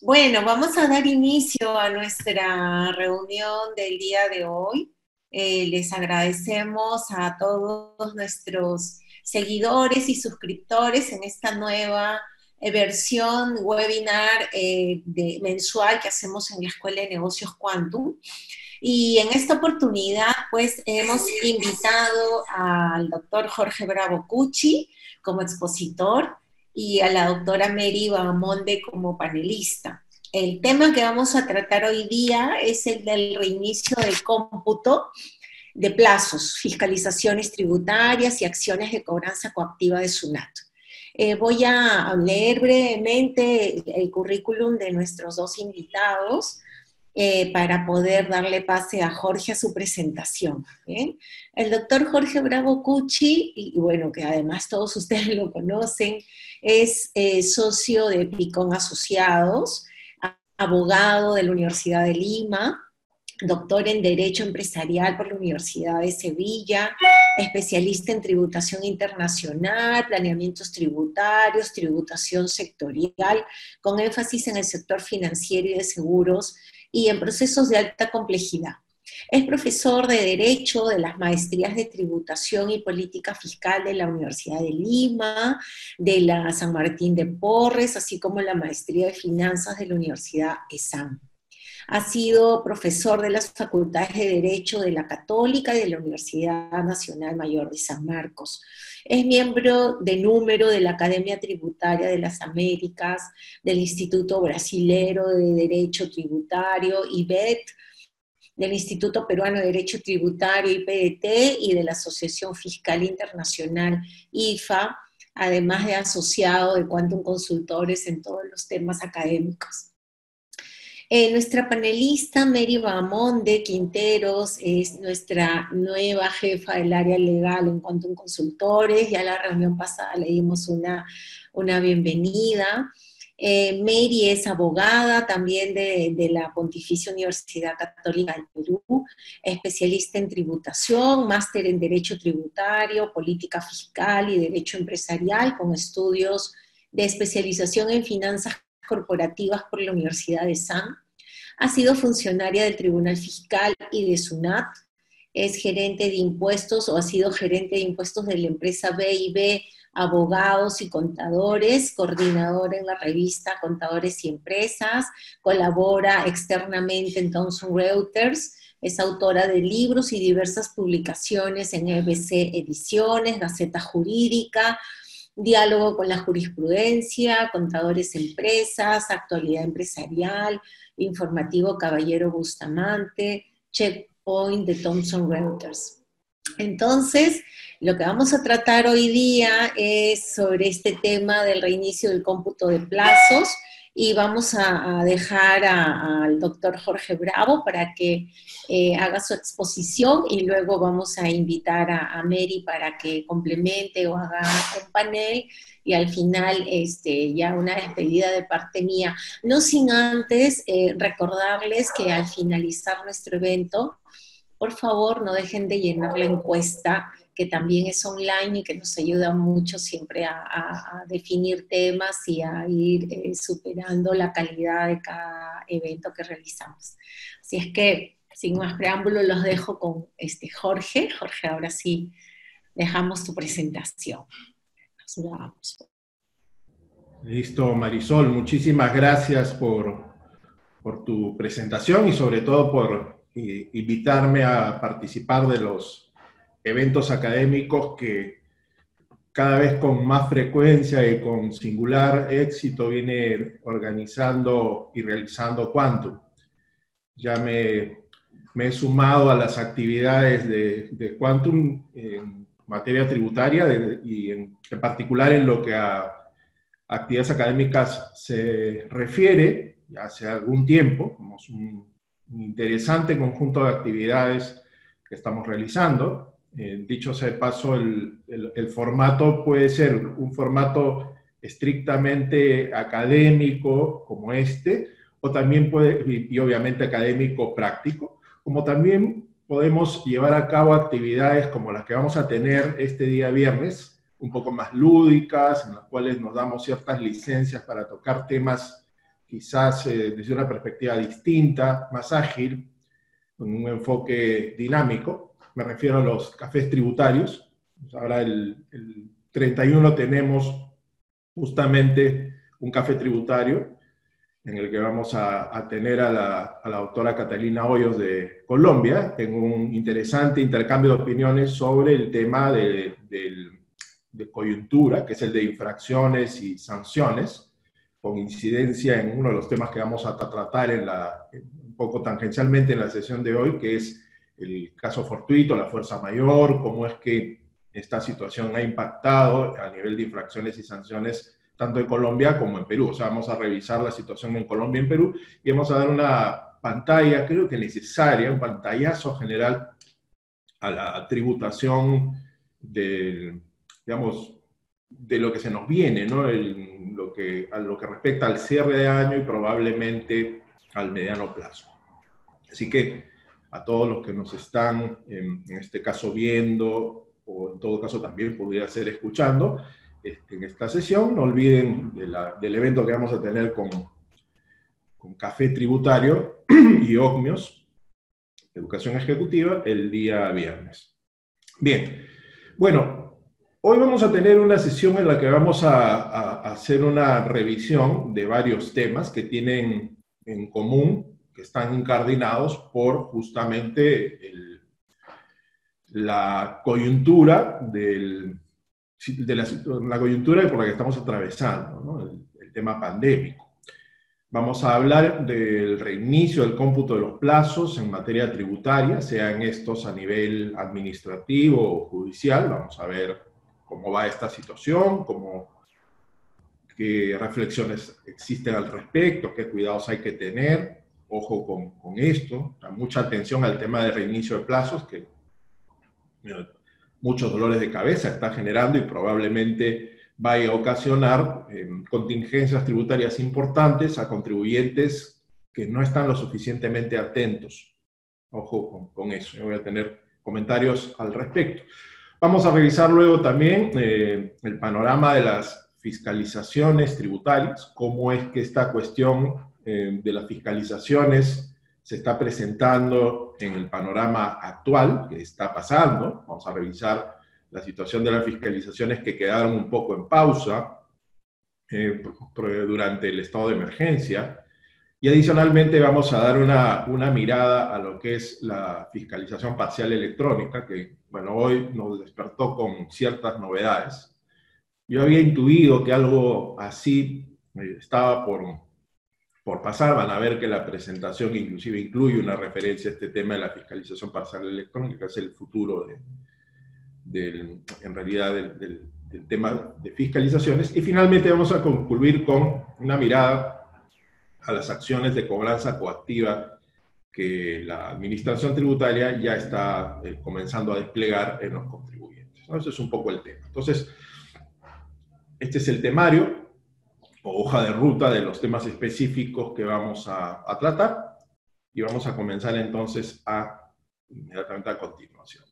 Bueno, vamos a dar inicio a nuestra reunión del día de hoy. Eh, les agradecemos a todos nuestros seguidores y suscriptores en esta nueva eh, versión webinar eh, de, mensual que hacemos en la Escuela de Negocios Quantum. Y en esta oportunidad, pues, hemos invitado al doctor Jorge Bravo Cucci como expositor y a la doctora Mary Bamonde como panelista. El tema que vamos a tratar hoy día es el del reinicio del cómputo de plazos, fiscalizaciones tributarias y acciones de cobranza coactiva de SUNAT. Eh, voy a leer brevemente el currículum de nuestros dos invitados eh, para poder darle pase a Jorge a su presentación. El doctor Jorge Bravo Cucci, y bueno, que además todos ustedes lo conocen, es eh, socio de Picón Asociados, abogado de la Universidad de Lima, doctor en Derecho Empresarial por la Universidad de Sevilla, especialista en tributación internacional, planeamientos tributarios, tributación sectorial, con énfasis en el sector financiero y de seguros y en procesos de alta complejidad. Es profesor de Derecho de las Maestrías de Tributación y Política Fiscal de la Universidad de Lima, de la San Martín de Porres, así como la Maestría de Finanzas de la Universidad ESAM. Ha sido profesor de las Facultades de Derecho de la Católica y de la Universidad Nacional Mayor de San Marcos. Es miembro de número de la Academia Tributaria de las Américas, del Instituto Brasilero de Derecho Tributario, IBET, del Instituto Peruano de Derecho Tributario, IPDT, y de la Asociación Fiscal Internacional, IFA, además de asociado de Quantum Consultores en todos los temas académicos. Eh, nuestra panelista Mary Bamonde Quinteros es nuestra nueva jefa del área legal en Quantum Consultores. Ya la reunión pasada le dimos una, una bienvenida. Eh, Mary es abogada también de, de, la Pontificia Universidad Católica del Perú, especialista en tributación, máster en Derecho Tributario, Política Fiscal y Derecho Empresarial, con estudios de especialización en finanzas corporativas por la Universidad de San. Ha sido funcionaria del Tribunal Fiscal y de SUNAT. Es gerente de impuestos o ha sido gerente de impuestos de la empresa BIB Abogados y Contadores, coordinadora en la revista Contadores y Empresas, colabora externamente en Thomson Reuters, es autora de libros y diversas publicaciones en EBC Ediciones, Gaceta Jurídica, diálogo con la jurisprudencia, contadores empresas, actualidad empresarial, informativo Caballero Bustamante, Checkpoint de Thomson Reuters. Entonces, lo que vamos a tratar hoy día es sobre este tema del reinicio del cómputo de plazos y vamos a, dejar al doctor Jorge Bravo para que eh, haga su exposición y luego vamos a invitar a, Mary para que complemente o haga un panel y al final este, ya una despedida de parte mía. No sin antes eh, recordarles que al finalizar nuestro evento, por favor no dejen de llenar la encuesta que también es online y que nos ayuda mucho siempre a, definir temas y a ir eh, superando la calidad de cada evento que realizamos. Así es que, sin más preámbulo, los dejo con este Jorge. Jorge, ahora sí, dejamos tu presentación. Listo, Marisol, muchísimas gracias por, por tu presentación y sobre todo por eh, invitarme a participar de los eventos académicos que cada vez con más frecuencia y con singular éxito viene organizando y realizando Quantum. Ya me, he sumado a las actividades de, Quantum en materia tributaria y en, particular en lo que a actividades académicas se refiere, hace algún tiempo, como un interesante conjunto de actividades que estamos realizando. Eh, dicho sea de paso, el, formato puede ser un formato estrictamente académico como este, o también puede, y, obviamente académico práctico, como también podemos llevar a cabo actividades como las que vamos a tener este día viernes, un poco más lúdicas, en las cuales nos damos ciertas licencias para tocar temas quizás eh, desde una perspectiva distinta, más ágil, con un enfoque dinámico. Me refiero a los cafés tributarios. Ahora el, el 31 tenemos justamente un café tributario en el que vamos a, tener a la, a la, doctora Catalina Hoyos de Colombia en un interesante intercambio de opiniones sobre el tema de, de, coyuntura, que es el de infracciones y sanciones, con incidencia en uno de los temas que vamos a tratar en la, un poco tangencialmente en la sesión de hoy, que es el caso fortuito, la fuerza mayor, cómo es que esta situación ha impactado a nivel de infracciones y sanciones tanto en Colombia como en Perú. O sea, vamos a revisar la situación en Colombia y en Perú y vamos a dar una pantalla, creo que necesaria, un pantallazo general a la tributación del, digamos, de lo que se nos viene, ¿no? lo que, a lo que respecta al cierre de año y probablemente al mediano plazo. Así que a todos los que nos están, en, en este caso, viendo, o en todo caso también podría ser escuchando, este, en esta sesión. No olviden del evento que vamos a tener con, con Café Tributario y OCMIOS, Educación Ejecutiva, el día viernes. Bien, bueno, hoy vamos a tener una sesión en la que vamos a hacer una revisión de varios temas que tienen en común, que están incardinados por justamente el, la coyuntura de la, coyuntura por la que estamos atravesando, el, tema pandémico. Vamos a hablar del reinicio del cómputo de los plazos en materia tributaria, sean estos a nivel administrativo o judicial. Vamos a ver cómo va esta situación, cómo, qué reflexiones existen al respecto, qué cuidados hay que tener. Ojo con, con esto, mucha atención al tema del reinicio de plazos, que muchos dolores de cabeza está generando y probablemente vaya a ocasionar eh, contingencias tributarias importantes a contribuyentes que no están lo suficientemente atentos. Ojo con, eso, yo voy a tener comentarios al respecto. Vamos a revisar luego también eh, el panorama de las fiscalizaciones tributarias, cómo es que esta cuestión eh, de las fiscalizaciones se está presentando en el panorama actual que está pasando. Vamos a revisar la situación de las fiscalizaciones que quedaron un poco en pausa eh, durante el estado de emergencia. Y adicionalmente vamos a dar una, una, mirada a lo que es la fiscalización parcial electrónica, que bueno, hoy nos despertó con ciertas novedades. Yo había intuido que algo así eh, estaba por, por pasar, van a ver que la presentación inclusive incluye una referencia a este tema de la fiscalización parcial electrónica, que es el futuro de, del, en realidad del, tema de fiscalizaciones. Y finalmente vamos a concluir con una mirada a las acciones de cobranza coactiva que la administración tributaria ya está eh, comenzando a desplegar en los contribuyentes. Ese es un poco el tema. Entonces, este es el temario hoja de ruta de los temas específicos que vamos a, tratar y vamos a comenzar entonces a inmediatamente a continuación.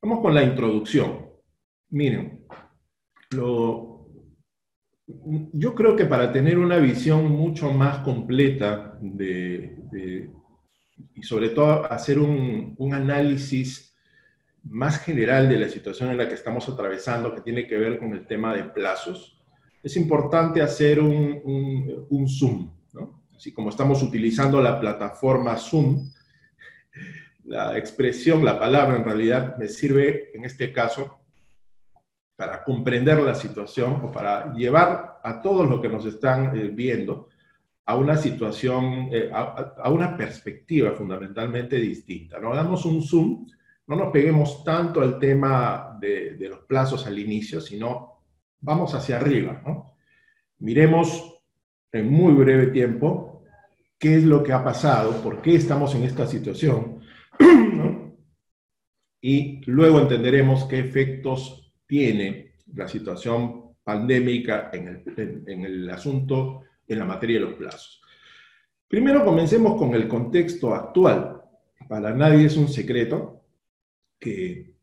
Vamos con la introducción. Miren, lo, yo creo que para tener una visión mucho más completa de, y sobre todo hacer un, un, análisis más general de la situación en la que estamos atravesando, que tiene que ver con el tema de plazos, es importante hacer un, Zoom, Así como estamos utilizando la plataforma Zoom, la expresión, la palabra en realidad me sirve en este caso para comprender la situación o para llevar a todos los que nos están eh, viendo a una situación, eh, a, una perspectiva fundamentalmente distinta. No damos un zoom, no nos peguemos tanto al tema de, de los plazos al inicio, sino vamos hacia arriba, ¿no? Miremos en muy breve tiempo qué es lo que ha pasado, por qué estamos en esta situación, y luego entenderemos qué efectos tiene la situación pandémica en el, en el asunto, en la materia de los plazos. Primero comencemos con el contexto actual. Para nadie es un secreto que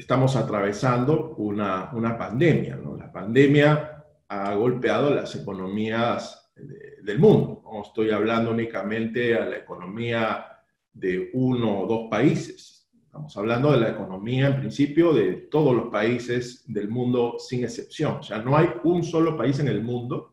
estamos atravesando una, una pandemia. ¿no? La pandemia ha golpeado las economías de, del mundo. No estoy hablando únicamente a la economía de uno o dos países. Estamos hablando de la economía, en principio, de todos los países del mundo sin excepción. O sea, no hay un solo país en el mundo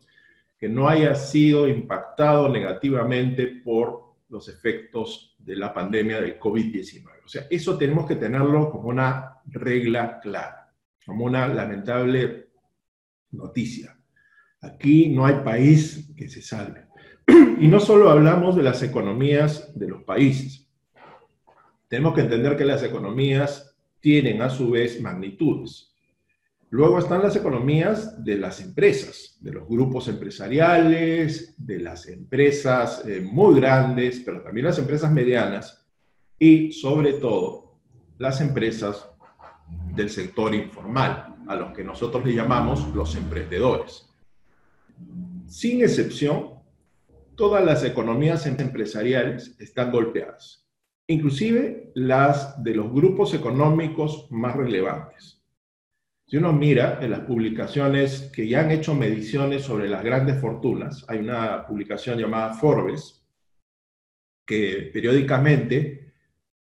que no haya sido impactado negativamente por los efectos de la pandemia del COVID-19. O sea, eso tenemos que tenerlo como una regla clara, como una lamentable noticia. Aquí no hay país que se salve. Y no solo hablamos de las economías de los países. Tenemos que entender que las economías tienen a su vez magnitudes. Luego están las economías de las empresas, de los grupos empresariales, de las empresas eh, muy grandes, pero también las empresas medianas y sobre todo las empresas del sector informal, a los que nosotros le llamamos los emprendedores. Sin excepción, todas las economías empresariales están golpeadas, inclusive las de los grupos económicos más relevantes. Si uno mira en las publicaciones que ya han hecho mediciones sobre las grandes fortunas, hay una publicación llamada Forbes que periódicamente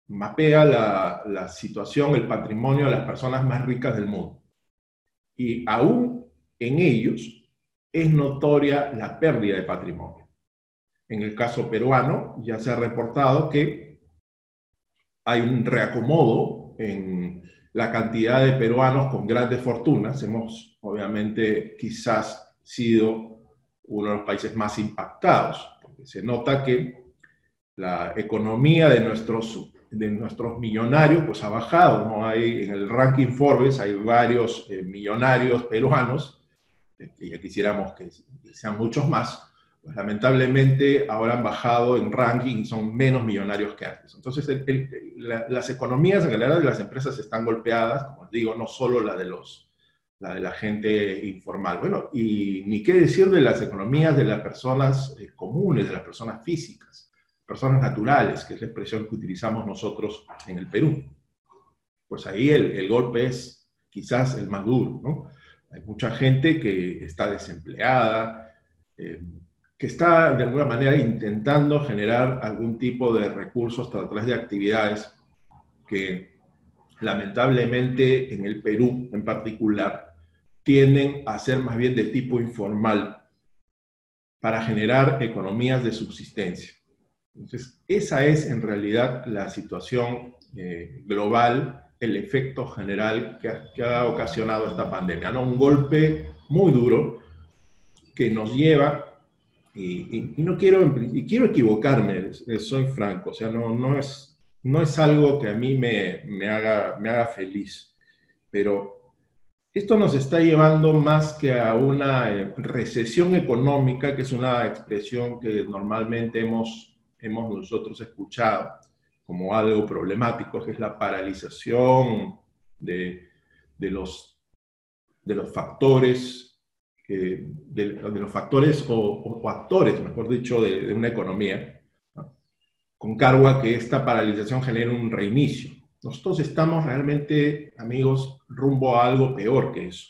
mapea la, la situación, el patrimonio de las personas más ricas del mundo. Y aún en ellos es notoria la pérdida de patrimonio. En el caso peruano ya se ha reportado que hay un reacomodo en la cantidad de peruanos con grandes fortunas. Hemos obviamente quizás sido uno de los países más impactados, porque se nota que la economía de nuestros, de nuestros millonarios pues ha bajado. ¿no? Hay, en el ranking Forbes hay varios eh, millonarios peruanos que ya quisiéramos que sean muchos más, pues lamentablemente ahora han bajado en ranking y son menos millonarios que antes. Entonces, las economías en general de las empresas están golpeadas, como digo, no solo la de, los, la de la gente informal. Bueno, y ni qué decir de las economías de las personas eh, comunes, de las personas físicas, personas naturales, que es la expresión que utilizamos nosotros en el Perú. Pues ahí el, golpe es quizás el más duro, ¿no? Hay mucha gente que está desempleada, eh, que está de alguna manera intentando generar algún tipo de recursos a través de actividades que lamentablemente en el Perú en particular tienden a ser más bien de tipo informal para generar economías de subsistencia. Entonces, esa es en realidad la situación eh, global el efecto general que ha, ocasionado esta pandemia. ¿no? Un golpe muy duro que nos lleva, y, no quiero, y quiero equivocarme, soy franco, o sea, no, no, es, no es algo que a mí me, me, haga, me haga feliz, pero esto nos está llevando más que a una eh, recesión económica, que es una expresión que normalmente hemos, hemos nosotros escuchado como algo problemático, que es la paralización de, de los, de los factores, de, los factores o, actores, mejor dicho, de, una economía, con cargo a que esta paralización genere un reinicio. Nosotros estamos realmente, amigos, rumbo a algo peor que eso.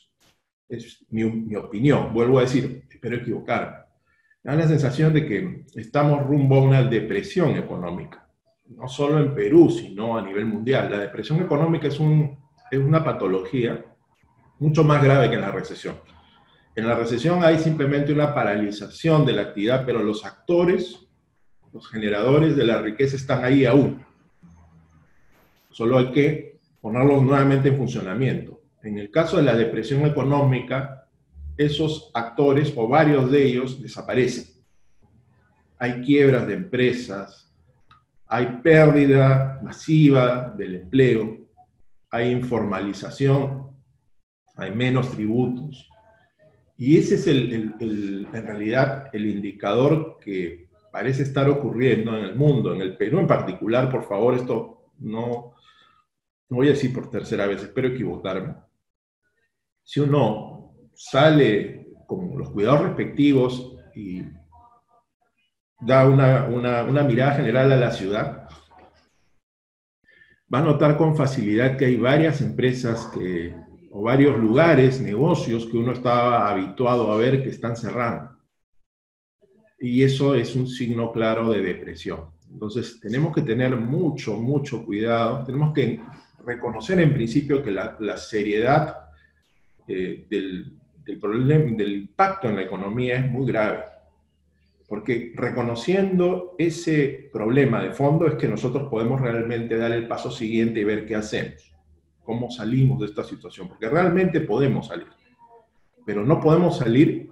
Es mi, mi opinión, vuelvo a decir, espero equivocarme. Da la sensación de que estamos rumbo a una depresión económica no solo en Perú, sino a nivel mundial. La depresión económica es, un, es una patología mucho más grave que en la recesión. En la recesión hay simplemente una paralización de la actividad, pero los actores, los generadores de la riqueza están ahí aún. Solo hay que ponerlos nuevamente en funcionamiento. En el caso de la depresión económica, esos actores o varios de ellos desaparecen. Hay quiebras de empresas, hay pérdida masiva del empleo, hay informalización, hay menos tributos. Y ese es el, en realidad el indicador que parece estar ocurriendo en el mundo, en el Perú en particular, por favor, esto no, no voy a decir por tercera vez, espero equivocarme. Si uno sale con los cuidados respectivos y da una, una, mirada general a la ciudad, va a notar con facilidad que hay varias empresas que, o varios lugares, negocios que uno estaba habituado a ver que están cerrando. y eso es un signo claro de depresión. Entonces, tenemos que tener mucho, mucho cuidado, tenemos que reconocer en principio que la, seriedad eh, del, del, problema, del impacto en la economía es muy grave. Porque reconociendo ese problema de fondo es que nosotros podemos realmente dar el paso siguiente y ver qué hacemos, cómo salimos de esta situación, porque realmente podemos salir, pero no podemos salir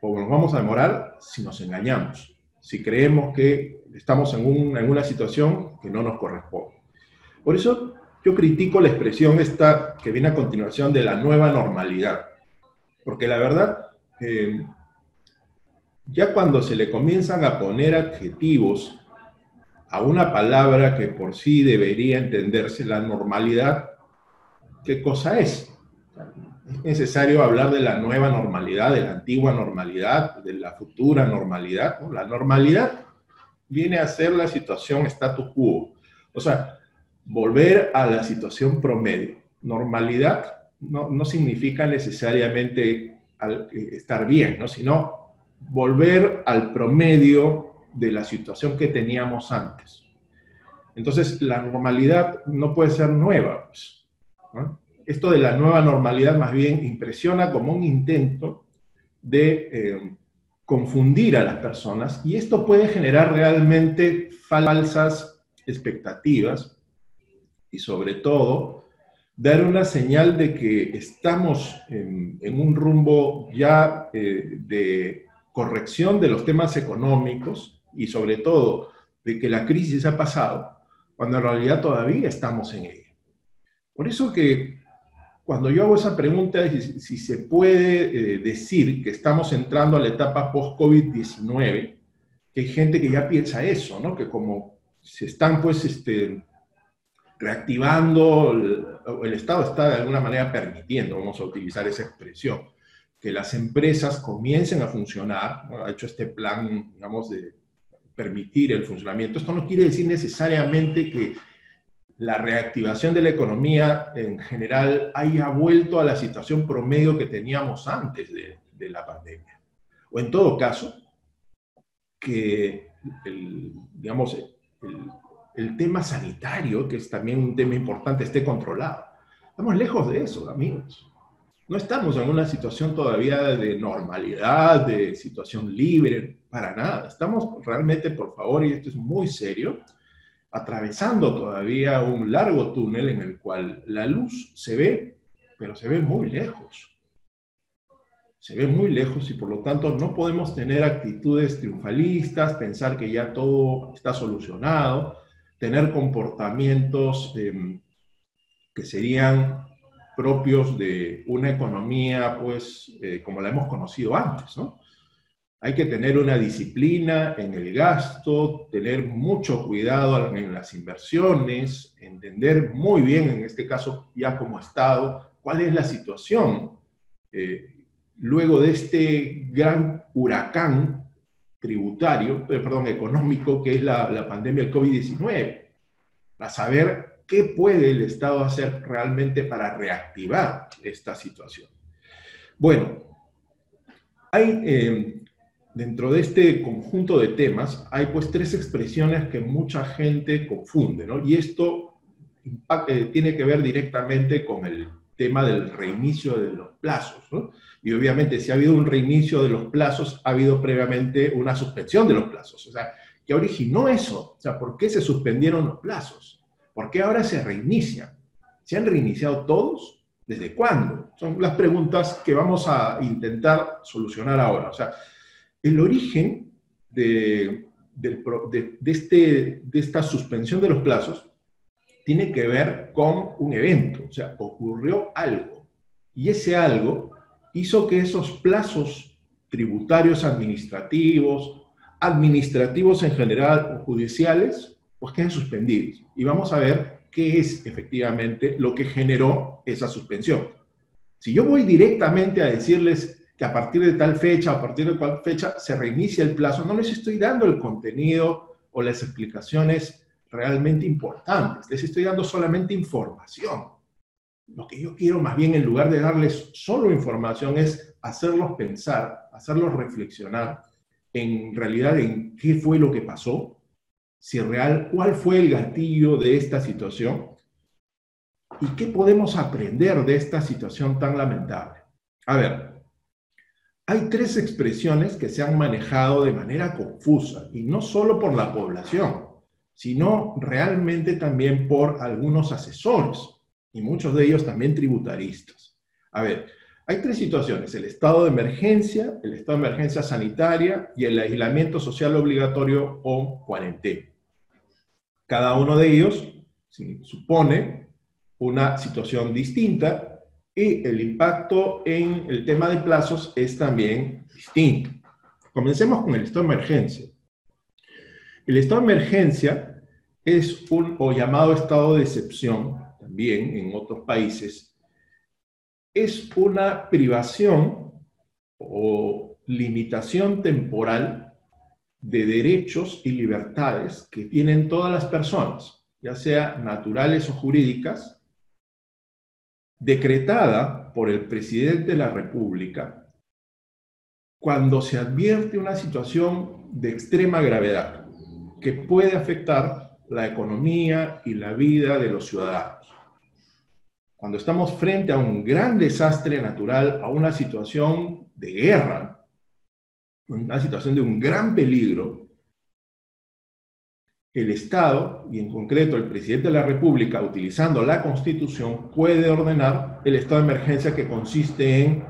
o nos vamos a demorar si nos engañamos, si creemos que estamos en, en una situación que no nos corresponde. Por eso yo critico la expresión esta que viene a continuación de la nueva normalidad, porque la verdad, eh, ya cuando se le comienzan a poner adjetivos a una palabra que por sí debería entenderse la normalidad, ¿qué cosa es? Es necesario hablar de la nueva normalidad, de la antigua normalidad, de la futura normalidad. La normalidad viene a ser la situación status quo. O sea, volver a la situación promedio. Normalidad no, significa necesariamente eh, estar bien, ¿no? sino volver al promedio de la situación que teníamos antes. Entonces, la normalidad no puede ser nueva. Pues, Esto de la nueva normalidad más bien impresiona como un intento de eh, confundir a las personas y esto puede generar realmente falsas expectativas y sobre todo dar una señal de que estamos en, un rumbo ya eh, de corrección de los temas económicos y sobre todo de que la crisis ha pasado, cuando en realidad todavía estamos en ella. Por eso que cuando yo hago esa pregunta de si, se puede eh, decir que estamos entrando a la etapa post-COVID-19, que hay gente que ya piensa eso, ¿no? Que como se están pues este, reactivando, el, Estado está de alguna manera permitiendo, vamos a utilizar esa expresión, que las empresas comiencen a funcionar, ha hecho este plan, digamos, de permitir el funcionamiento. Esto no quiere decir necesariamente que la reactivación de la economía en general haya vuelto a la situación promedio que teníamos antes de, de la pandemia. O en todo caso, que el, digamos, el, el tema sanitario, que es también un tema importante, esté controlado. Estamos lejos de eso, amigos. No estamos en una situación todavía de normalidad, de situación libre, para nada. Estamos realmente, por favor, y esto es muy serio, atravesando todavía un largo túnel en el cual la luz se ve, pero se ve muy lejos. Se ve muy lejos y por lo tanto no podemos tener actitudes triunfalistas, pensar que ya todo está solucionado tener comportamientos em, que serían propios de una economía, pues, eh, como la hemos conocido antes, ¿no? Hay que tener una disciplina en el gasto, tener mucho cuidado en las inversiones, entender muy bien, en este caso ya como Estado, cuál es la situación eh, luego de este gran huracán tributario, eh, perdón, económico, que es la, la pandemia del COVID-19, para saber qué puede el Estado hacer realmente para reactivar esta situación. Bueno, hay eh, dentro de este conjunto de temas, hay pues tres expresiones que mucha gente confunde, ¿no? Y esto eh, tiene que ver directamente con el tema del reinicio de los plazos, ¿no? Y obviamente, si ha habido un reinicio de los plazos, ha habido previamente una suspensión de los plazos. O sea, ¿qué originó eso? O sea, ¿por qué se suspendieron los plazos? ¿Por qué ahora se reinician? ¿Se han reiniciado todos? ¿Desde cuándo? Son las preguntas que vamos a intentar solucionar ahora. O sea, el origen de, de, este, de esta suspensión de los plazos tiene que ver con un evento, o sea, ocurrió algo. Y ese algo hizo que esos plazos tributarios administrativos, administrativos en general o judiciales, pues queden suspendidos. Y vamos a ver qué es efectivamente lo que generó esa suspensión. Si yo voy directamente a decirles que a partir de tal fecha, a partir de cual fecha se reinicia el plazo, no les estoy dando el contenido o las explicaciones realmente importantes, les estoy dando solamente información. Lo que yo quiero más bien en lugar de darles solo información es hacerlos pensar, hacerlos reflexionar en realidad en qué fue lo que pasó, si real, cuál fue el gatillo de esta situación y qué podemos aprender de esta situación tan lamentable. A ver, hay tres expresiones que se han manejado de manera confusa y no solo por la población, sino realmente también por algunos asesores y muchos de ellos también tributaristas. A ver, hay tres situaciones, el estado de emergencia, el estado de emergencia sanitaria y el aislamiento social obligatorio o cuarentena. Cada uno de ellos supone una situación distinta y el impacto en el tema de plazos es también distinto. Comencemos con el estado de emergencia. El estado de emergencia es un, o llamado estado de excepción, también en otros países, es una privación o limitación temporal de derechos y libertades que tienen todas las personas, ya sea naturales o jurídicas, decretada por el presidente de la República cuando se advierte una situación de extrema gravedad que puede afectar la economía y la vida de los ciudadanos. Cuando estamos frente a un gran desastre natural, a una situación de guerra, una situación de un gran peligro, el Estado, y en concreto el presidente de la República, utilizando la Constitución, puede ordenar el estado de emergencia que consiste en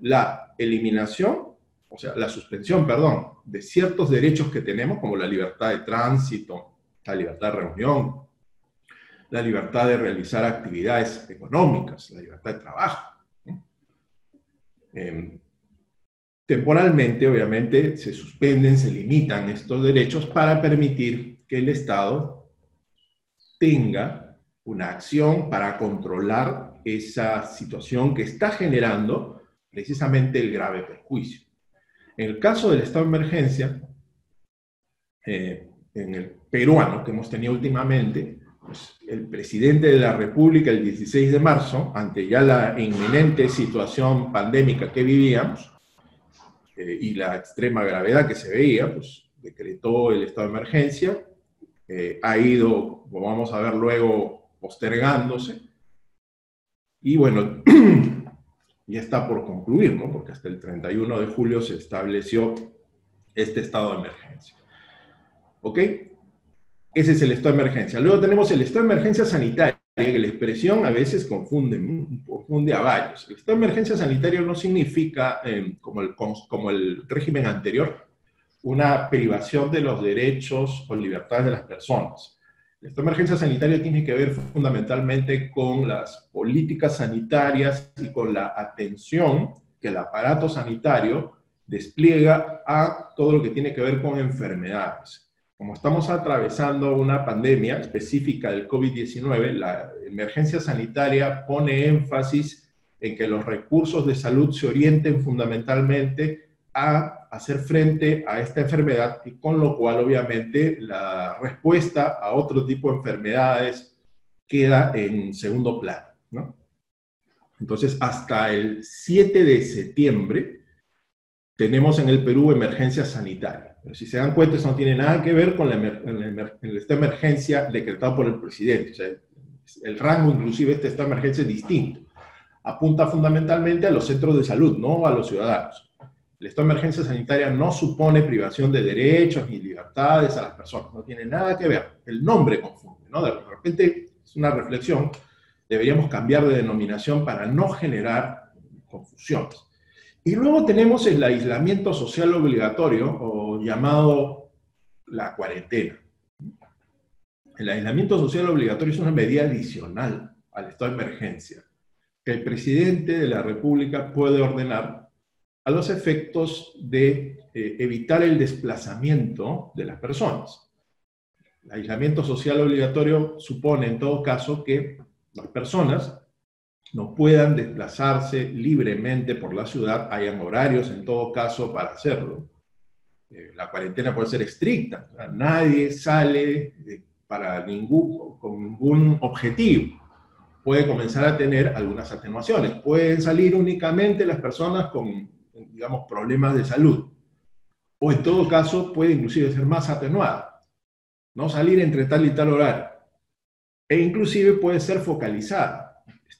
la eliminación, o sea, la suspensión, perdón, de ciertos derechos que tenemos, como la libertad de tránsito, la libertad de reunión, la libertad de realizar actividades económicas, la libertad de trabajo. Em, temporalmente, obviamente, se suspenden, se limitan estos derechos para permitir que el Estado tenga una acción para controlar esa situación que está generando precisamente el grave perjuicio. En el caso del estado de emergencia, eh, en el peruano que hemos tenido últimamente, pues, el presidente de la República el 16 de marzo, ante ya la inminente situación pandémica que vivíamos, eh, y la extrema gravedad que se veía, pues decretó el estado de emergencia, eh, ha ido, como vamos a ver luego, postergándose, y bueno, ya está por concluir, ¿no? Porque hasta el 31 de julio se estableció este estado de emergencia. ¿Ok? Ese es el estado de emergencia. Luego tenemos el estado de emergencia sanitaria la expresión a veces confunde, a varios. El estado de emergencia sanitario no significa, em, como, el, como el régimen anterior, una privación de los derechos o libertades de las personas. De emergencia sanitaria tiene que ver fundamentalmente con las políticas sanitarias y con la atención que el aparato sanitario despliega a todo lo que tiene que ver con enfermedades como estamos atravesando una pandemia específica del COVID-19, la emergencia sanitaria pone énfasis en que los recursos de salud se orienten fundamentalmente a hacer frente a esta enfermedad y con lo cual obviamente la respuesta a otro tipo de enfermedades queda en segundo plano. ¿no? Entonces, hasta el 7 de septiembre tenemos en el Perú emergencia sanitaria. Pero si se dan cuenta, eso no tiene nada que ver con la, esta emergencia decretada por el presidente. el rango inclusive de esta emergencia es distinto. Apunta fundamentalmente a los centros de salud, no a los ciudadanos. De emergencia sanitaria no supone privación de derechos ni libertades a las personas, no tiene nada que ver. El nombre confunde, ¿no? De repente es una reflexión, deberíamos cambiar de denominación para no generar confusiones. Y luego tenemos el aislamiento social obligatorio, o llamado la cuarentena. El aislamiento social obligatorio es una medida adicional al estado de emergencia que el presidente de la República puede ordenar a los efectos de eh, evitar el desplazamiento de las personas. El aislamiento social obligatorio supone en todo caso que las personas no puedan desplazarse libremente por la ciudad, hayan horarios en todo caso para hacerlo. Eh, la cuarentena puede ser estricta, nadie sale para ningún, con ningún objetivo. Puede comenzar a tener algunas atenuaciones. Pueden salir únicamente las personas con, digamos, problemas de salud. o en todo caso puede inclusive ser más atenuada. No salir entre tal y tal horario. E inclusive puede ser focalizada,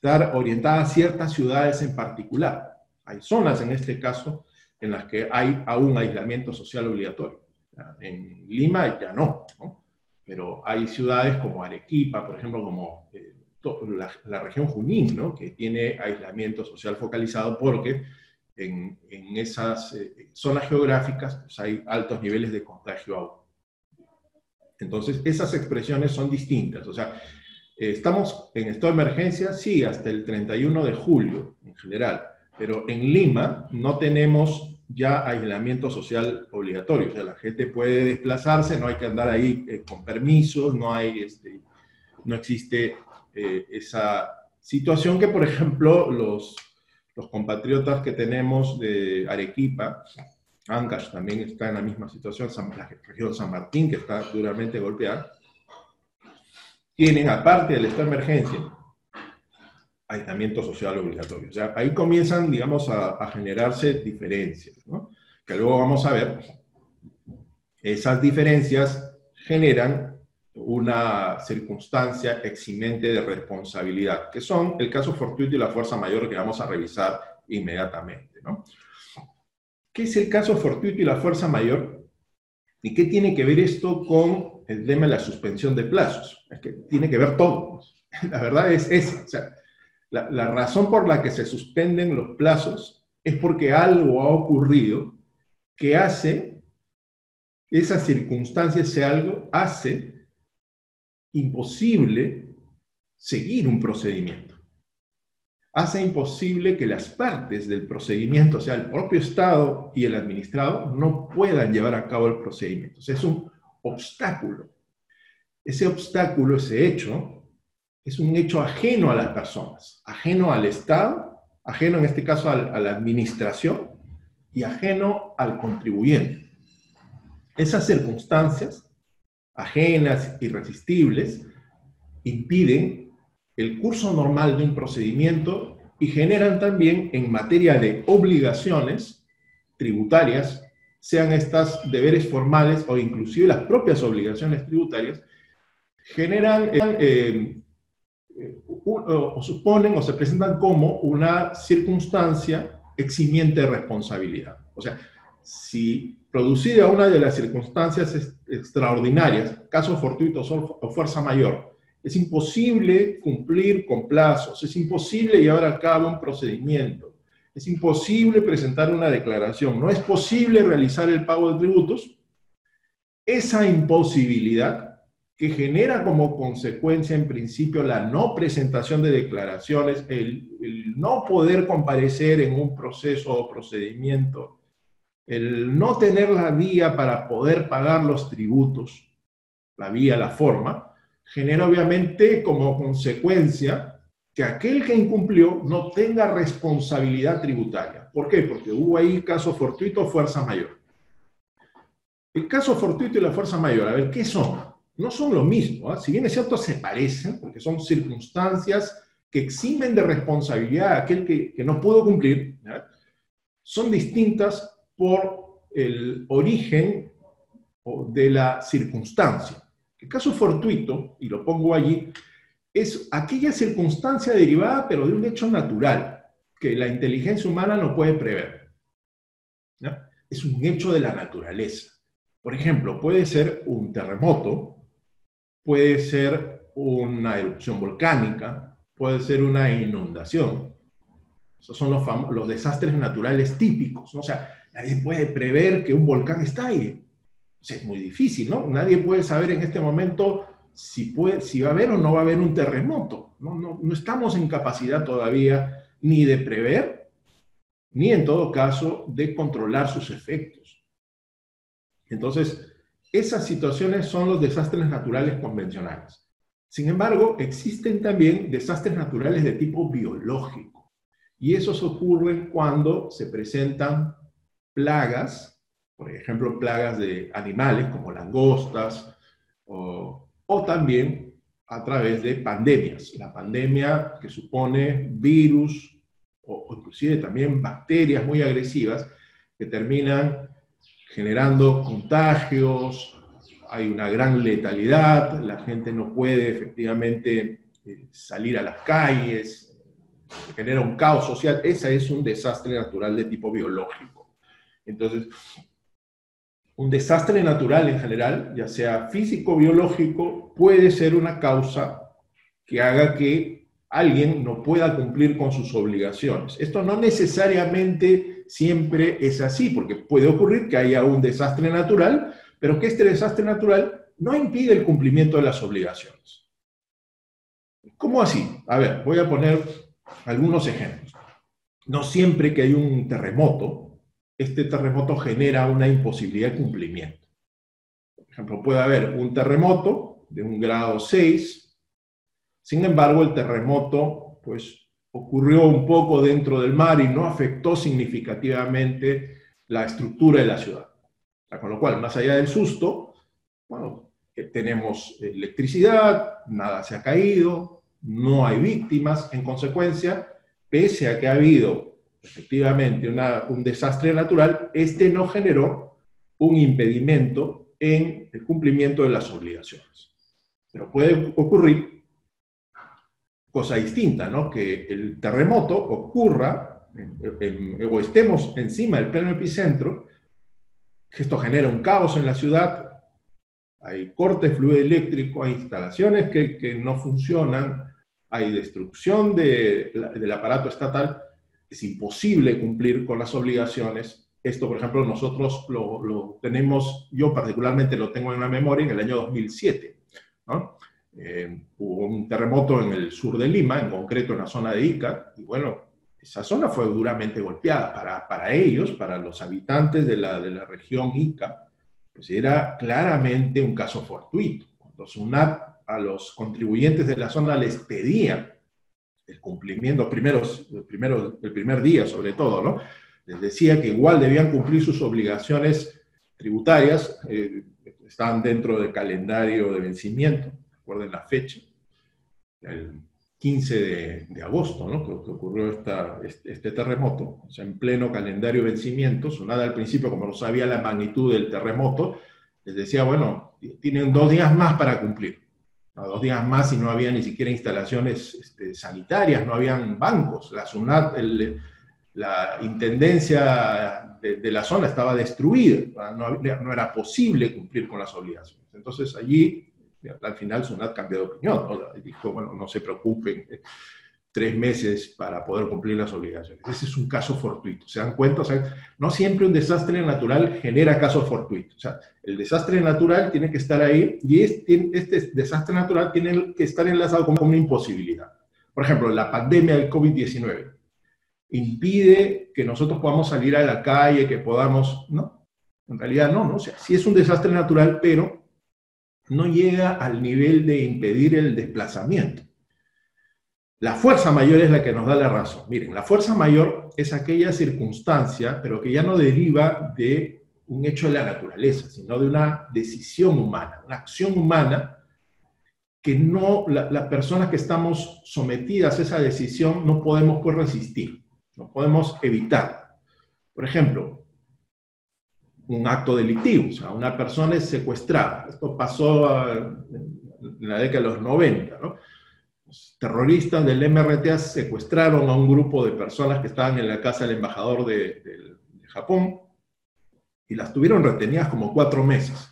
estar orientada a ciertas ciudades en particular. Hay zonas en este caso en las que hay aún aislamiento social obligatorio. En Lima ya no, pero hay ciudades como Arequipa, por ejemplo, como eh, la, región Junín, ¿no? que tiene aislamiento social focalizado porque en, esas eh, zonas geográficas pues, hay altos niveles de contagio aún. Entonces, esas expresiones son distintas. O sea, estamos en estado de emergencia, sí, hasta el 31 de julio en general, pero en Lima no tenemos ya aislamiento social obligatorio. O sea, la gente puede desplazarse, no hay que andar ahí eh, con permisos, no, hay, este, no existe esa situación que, por ejemplo, los los compatriotas que tenemos de Arequipa, Ancash también está en la misma situación, la región San Martín, que está duramente golpeada, tienen, aparte del estado de emergencia, aislamiento social obligatorio. O sea, ahí comienzan, digamos, a, generarse diferencias, ¿no? que luego vamos a ver. Esas diferencias generan una circunstancia eximente de responsabilidad, que son el caso fortuito y la fuerza mayor que vamos a revisar inmediatamente. ¿no? ¿Qué es el caso fortuito y la fuerza mayor? ¿Y qué tiene que ver esto con el tema de la suspensión de plazos? Es que tiene que ver todo. La verdad es esa. O sea, la, la razón por la que se suspenden los plazos es porque algo ha ocurrido que hace, esa circunstancia, ese algo hace imposible seguir un procedimiento. Hace imposible que las partes del procedimiento, o sea, el propio Estado y el administrado, no puedan llevar a cabo el procedimiento. O sea, es un obstáculo. Ese obstáculo, ese hecho, es un hecho ajeno a las personas, ajeno al Estado, ajeno en este caso a la administración y ajeno al contribuyente. Esas circunstancias ajenas, irresistibles, impiden el curso normal de un procedimiento y generan también en materia de obligaciones tributarias, sean estas deberes formales o inclusive las propias obligaciones tributarias, generan eh, o suponen o se presentan como una circunstancia eximiente de responsabilidad. O sea, si producida una de las circunstancias extraordinarias, caso fortuito o fuerza mayor, es imposible cumplir con plazos, es imposible llevar a cabo un procedimiento, es imposible presentar una declaración, no es posible realizar el pago de tributos, esa imposibilidad que genera como consecuencia en principio la no presentación de declaraciones, el, el no poder comparecer en un proceso o procedimiento el no tener la vía para poder pagar los tributos, la vía, la forma, genera obviamente como consecuencia que aquel que incumplió no tenga responsabilidad tributaria. ¿Por qué? Porque hubo ahí caso fortuito o fuerza mayor. El caso fortuito y la fuerza mayor, a ver, ¿qué son? No son lo mismo, ¿ah? si bien es cierto, se parecen, porque son circunstancias que eximen de responsabilidad a aquel que, no pudo cumplir, son distintas por el origen de la circunstancia. El caso fortuito, y lo pongo allí, es aquella circunstancia derivada pero de un hecho natural que la inteligencia humana no puede prever. Es un hecho de la naturaleza. Por ejemplo, puede ser un terremoto, puede ser una erupción volcánica, puede ser una inundación. Esos son los, desastres naturales típicos. O sea, Nadie puede prever que un volcán estalle. O sea, es muy difícil, ¿no? Nadie puede saber en este momento si, puede, si va a haber o no va a haber un terremoto. No, no, no estamos en capacidad todavía ni de prever, ni en todo caso de controlar sus efectos. Entonces, esas situaciones son los desastres naturales convencionales. Sin embargo, existen también desastres naturales de tipo biológico. Y esos ocurren cuando se presentan plagas, por ejemplo, plagas de animales como langostas, o, también a través de pandemias. La pandemia que supone virus o, inclusive también bacterias muy agresivas que terminan generando contagios, hay una gran letalidad, la gente no puede efectivamente eh, salir a las calles, genera un caos social, ese es un desastre natural de tipo biológico. Entonces, un desastre natural en general, ya sea físico o biológico, puede ser una causa que haga que alguien no pueda cumplir con sus obligaciones. Esto no necesariamente siempre es así, porque puede ocurrir que haya un desastre natural, pero que este desastre natural no impide el cumplimiento de las obligaciones. ¿Cómo así? A ver, voy a poner algunos ejemplos. No siempre que hay un terremoto, este terremoto genera una imposibilidad de cumplimiento. Por ejemplo, puede haber un terremoto de un grado 6, sin embargo, el terremoto pues, ocurrió un poco dentro del mar y no afectó significativamente la estructura de la ciudad. Con lo cual, más allá del susto, bueno, tenemos electricidad, nada se ha caído, no hay víctimas, en consecuencia, pese a que ha habido efectivamente un desastre natural, este no generó un impedimento en el cumplimiento de las obligaciones. Pero puede ocurrir cosa distinta, ¿no? Que el terremoto ocurra o estemos encima del pleno epicentro, que esto genera un caos en la ciudad, hay corte de fluido eléctrico, hay instalaciones que, que no funcionan, hay destrucción de, del aparato estatal, es imposible cumplir con las obligaciones. Esto, por ejemplo, nosotros lo, lo tenemos, yo particularmente lo tengo en la memoria en el año 2007, Eh, hubo un terremoto en el sur de Lima, en concreto en la zona de Ica, y bueno, esa zona fue duramente golpeada. Para, para ellos, para los habitantes de la, de la región Ica, pues era claramente un caso fortuito. Cuando SUNAT a los contribuyentes de la zona les pedía el cumplimiento, primeros, primero, el primer día sobre todo, ¿no? Les decía que igual debían cumplir sus obligaciones tributarias, eh, estaban dentro del calendario de vencimiento recuerden la fecha, el 15 de, agosto, ¿no? que, ocurrió esta, este, terremoto, o sea, en pleno calendario de vencimientos, nada al principio, como no sabía la magnitud del terremoto, les decía, bueno, tienen dos días más para cumplir. dos días más y no había ni siquiera instalaciones este, sanitarias, no habían bancos. La SUNAT, la intendencia de, la zona estaba destruida, no, no, era posible cumplir con las obligaciones. Entonces allí al final Sunat cambió de opinión, dijo, bueno, no se preocupen, tres meses para poder cumplir las obligaciones. Ese es un caso fortuito, ¿se dan cuenta? O sea, no siempre un desastre natural genera casos fortuitos. O sea, el desastre natural tiene que estar ahí y este, este desastre natural tiene que estar enlazado con una imposibilidad. Por ejemplo, la pandemia del COVID-19 impide que nosotros podamos salir a la calle, que podamos, ¿no? En realidad no, ¿no? O sea, sí es un desastre natural, pero no llega al nivel de impedir el desplazamiento. La fuerza mayor es la que nos da la razón. Miren, la fuerza mayor es aquella circunstancia, pero que ya no deriva de un hecho de la naturaleza, sino de una decisión humana, una acción humana que no, las personas que estamos sometidas a esa decisión no podemos pues resistir, no podemos evitar. Por ejemplo, un acto delictivo, o sea, una persona es secuestrada. Esto pasó en la década de los 90, ¿no? Los terroristas del MRTA secuestraron a un grupo de personas que estaban en la casa del embajador de, Japón y las tuvieron retenidas como cuatro meses.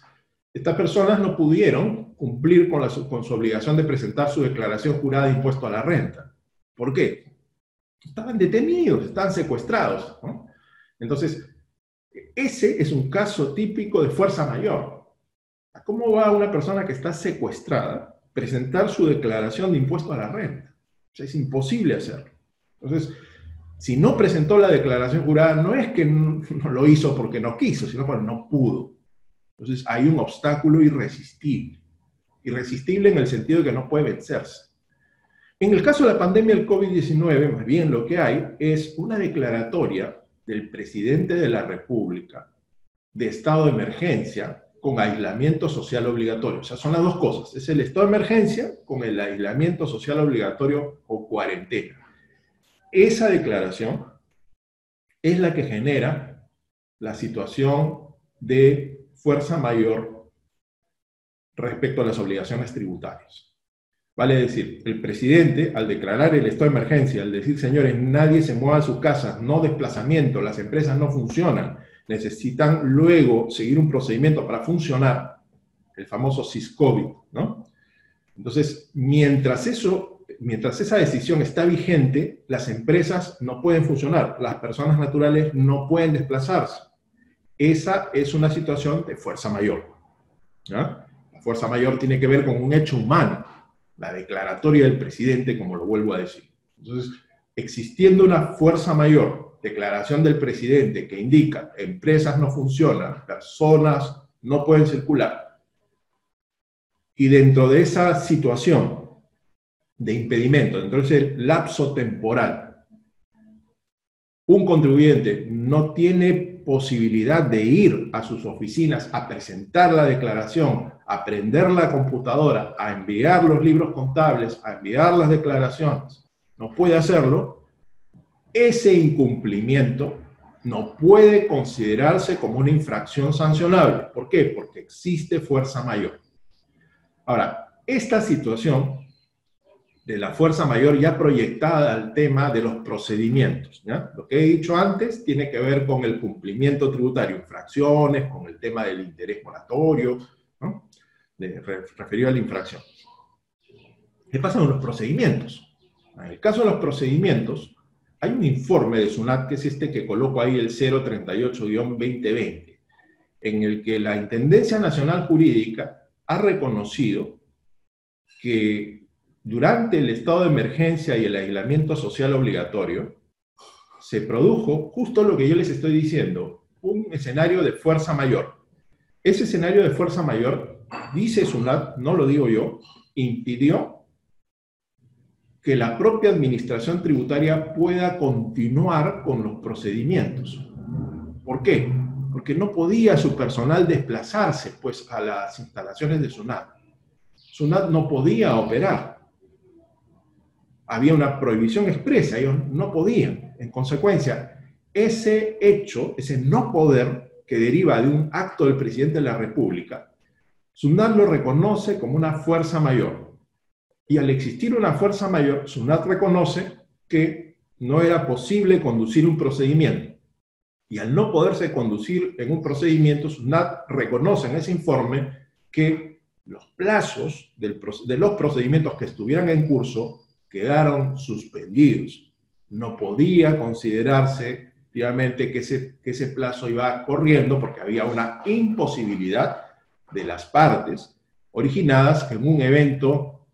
Estas personas no pudieron cumplir con, la, con su obligación de presentar su declaración jurada de impuesto a la renta. ¿Por qué? Estaban detenidos, estaban secuestrados. Entonces, ese es un caso típico de fuerza mayor. ¿Cómo va una persona que está secuestrada presentar su declaración de impuesto a la renta? es imposible hacerlo. Entonces, si no presentó la declaración jurada, no es que no, lo hizo porque no quiso, sino porque no pudo. Entonces, hay un obstáculo irresistible. Irresistible en el sentido de que no puede vencerse. En el caso de la pandemia del COVID-19, más bien lo que hay es una declaratoria del presidente de la República de estado de emergencia con aislamiento social obligatorio. O sea, son las dos cosas. Es el estado de emergencia con el aislamiento social obligatorio o cuarentena. Esa declaración es la que genera la situación de fuerza mayor respecto a las obligaciones tributarias. Vale decir, el presidente, al declarar el estado de emergencia, al decir, señores, nadie se mueva a sus casas, no desplazamiento, las empresas no funcionan, necesitan luego seguir un procedimiento para funcionar, el famoso SIS-COVID, ¿no? Entonces, mientras eso, mientras esa decisión está vigente, las empresas no pueden funcionar, las personas naturales no pueden desplazarse. Esa es una situación de fuerza mayor. La fuerza mayor tiene que ver con un hecho humano, la declaratoria del presidente, como lo vuelvo a decir. Entonces, existiendo una fuerza mayor, declaración del presidente que indica empresas no funcionan, personas no pueden circular, y dentro de esa situación de impedimento, dentro de ese lapso temporal, un contribuyente no tiene posibilidad de ir a sus oficinas a presentar la declaración, a prender la computadora, a enviar los libros contables, a enviar las declaraciones, no puede hacerlo, ese incumplimiento no puede considerarse como una infracción sancionable. ¿Por qué? Porque existe fuerza mayor. Ahora, esta situación de la fuerza mayor ya proyectada al tema de los procedimientos. Lo que he dicho antes tiene que ver con el cumplimiento tributario, infracciones, con el tema del interés moratorio, referido a la infracción. ¿Qué pasa con los procedimientos? En el caso de los procedimientos, hay un informe de SUNAT, que es este que coloco ahí, el 038-2020, en el que la Intendencia Nacional Jurídica ha reconocido que durante el estado de emergencia y el aislamiento social obligatorio, se produjo justo lo que yo les estoy diciendo, un escenario de fuerza mayor. Ese escenario de fuerza mayor, dice SUNAT, no lo digo yo, impidió que la propia administración tributaria pueda continuar con los procedimientos. ¿Por qué? porque no podía su personal desplazarse pues, a las instalaciones de SUNAT. SUNAT no podía operar. Había una prohibición expresa, ellos no podían. En consecuencia, ese hecho, ese no poder que deriva de un acto del presidente de la República, SUNAT lo reconoce como una fuerza mayor. Y al existir una fuerza mayor, SUNAT reconoce que no era posible conducir un procedimiento y al no poderse conducir en un procedimiento, SUNAT reconoce en ese informe que los plazos de los procedimientos que estuvieran en curso quedaron suspendidos. No podía considerarse efectivamente que ese, que ese plazo iba corriendo porque había una imposibilidad de las partes originadas en un evento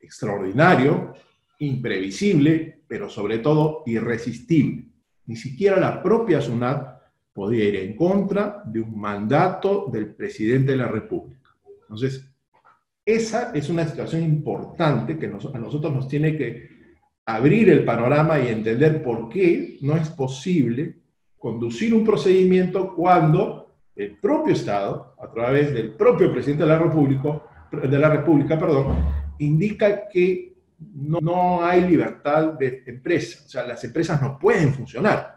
extraordinario, imprevisible, pero sobre todo irresistible. Ni siquiera la propia SUNAT podía ir en contra de un mandato del presidente de la República. Entonces, esa es una situación importante que a nosotros nos tiene que abrir el panorama y entender por qué no es posible conducir un procedimiento cuando el propio Estado, a través del propio presidente de la República, de la República perdón, indica que no, hay libertad de empresa, o sea, las empresas no pueden funcionar.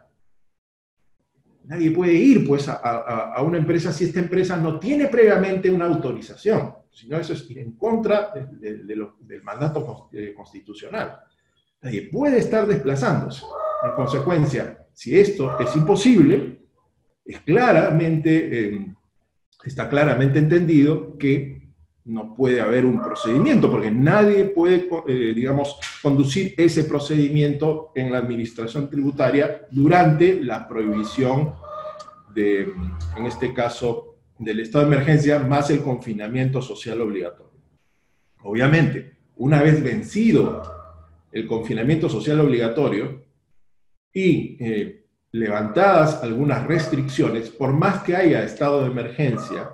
Nadie puede ir pues, a, una empresa si esta empresa no tiene previamente una autorización, sino eso es ir en contra del mandato eh, constitucional. Nadie puede estar desplazándose. En consecuencia, si esto es imposible, es claramente, eh, está claramente entendido que no puede haber un procedimiento, porque nadie puede, eh, digamos, conducir ese procedimiento en la administración tributaria durante la prohibición de, en este caso, del estado de emergencia más el confinamiento social obligatorio. Obviamente, una vez vencido el confinamiento social obligatorio y eh, levantadas algunas restricciones, por más que haya estado de emergencia,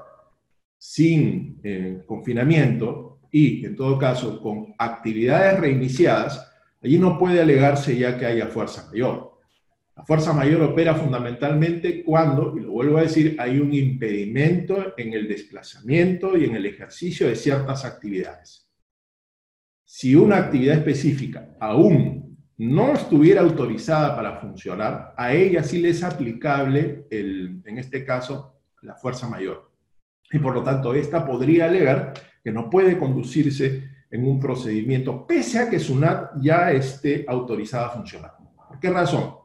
sin eh, confinamiento y, en todo caso, con actividades reiniciadas, allí no puede alegarse ya que haya fuerza mayor. La fuerza mayor opera fundamentalmente cuando, y lo vuelvo a decir, hay un impedimento en el desplazamiento y en el ejercicio de ciertas actividades. Si una actividad específica aún no estuviera autorizada para funcionar, a ella sí le es aplicable, el, en este caso, la fuerza mayor. Y por lo tanto, esta podría alegar que no puede conducirse en un procedimiento, pese a que SUNAT ya esté autorizada a funcionar. ¿Por qué razón?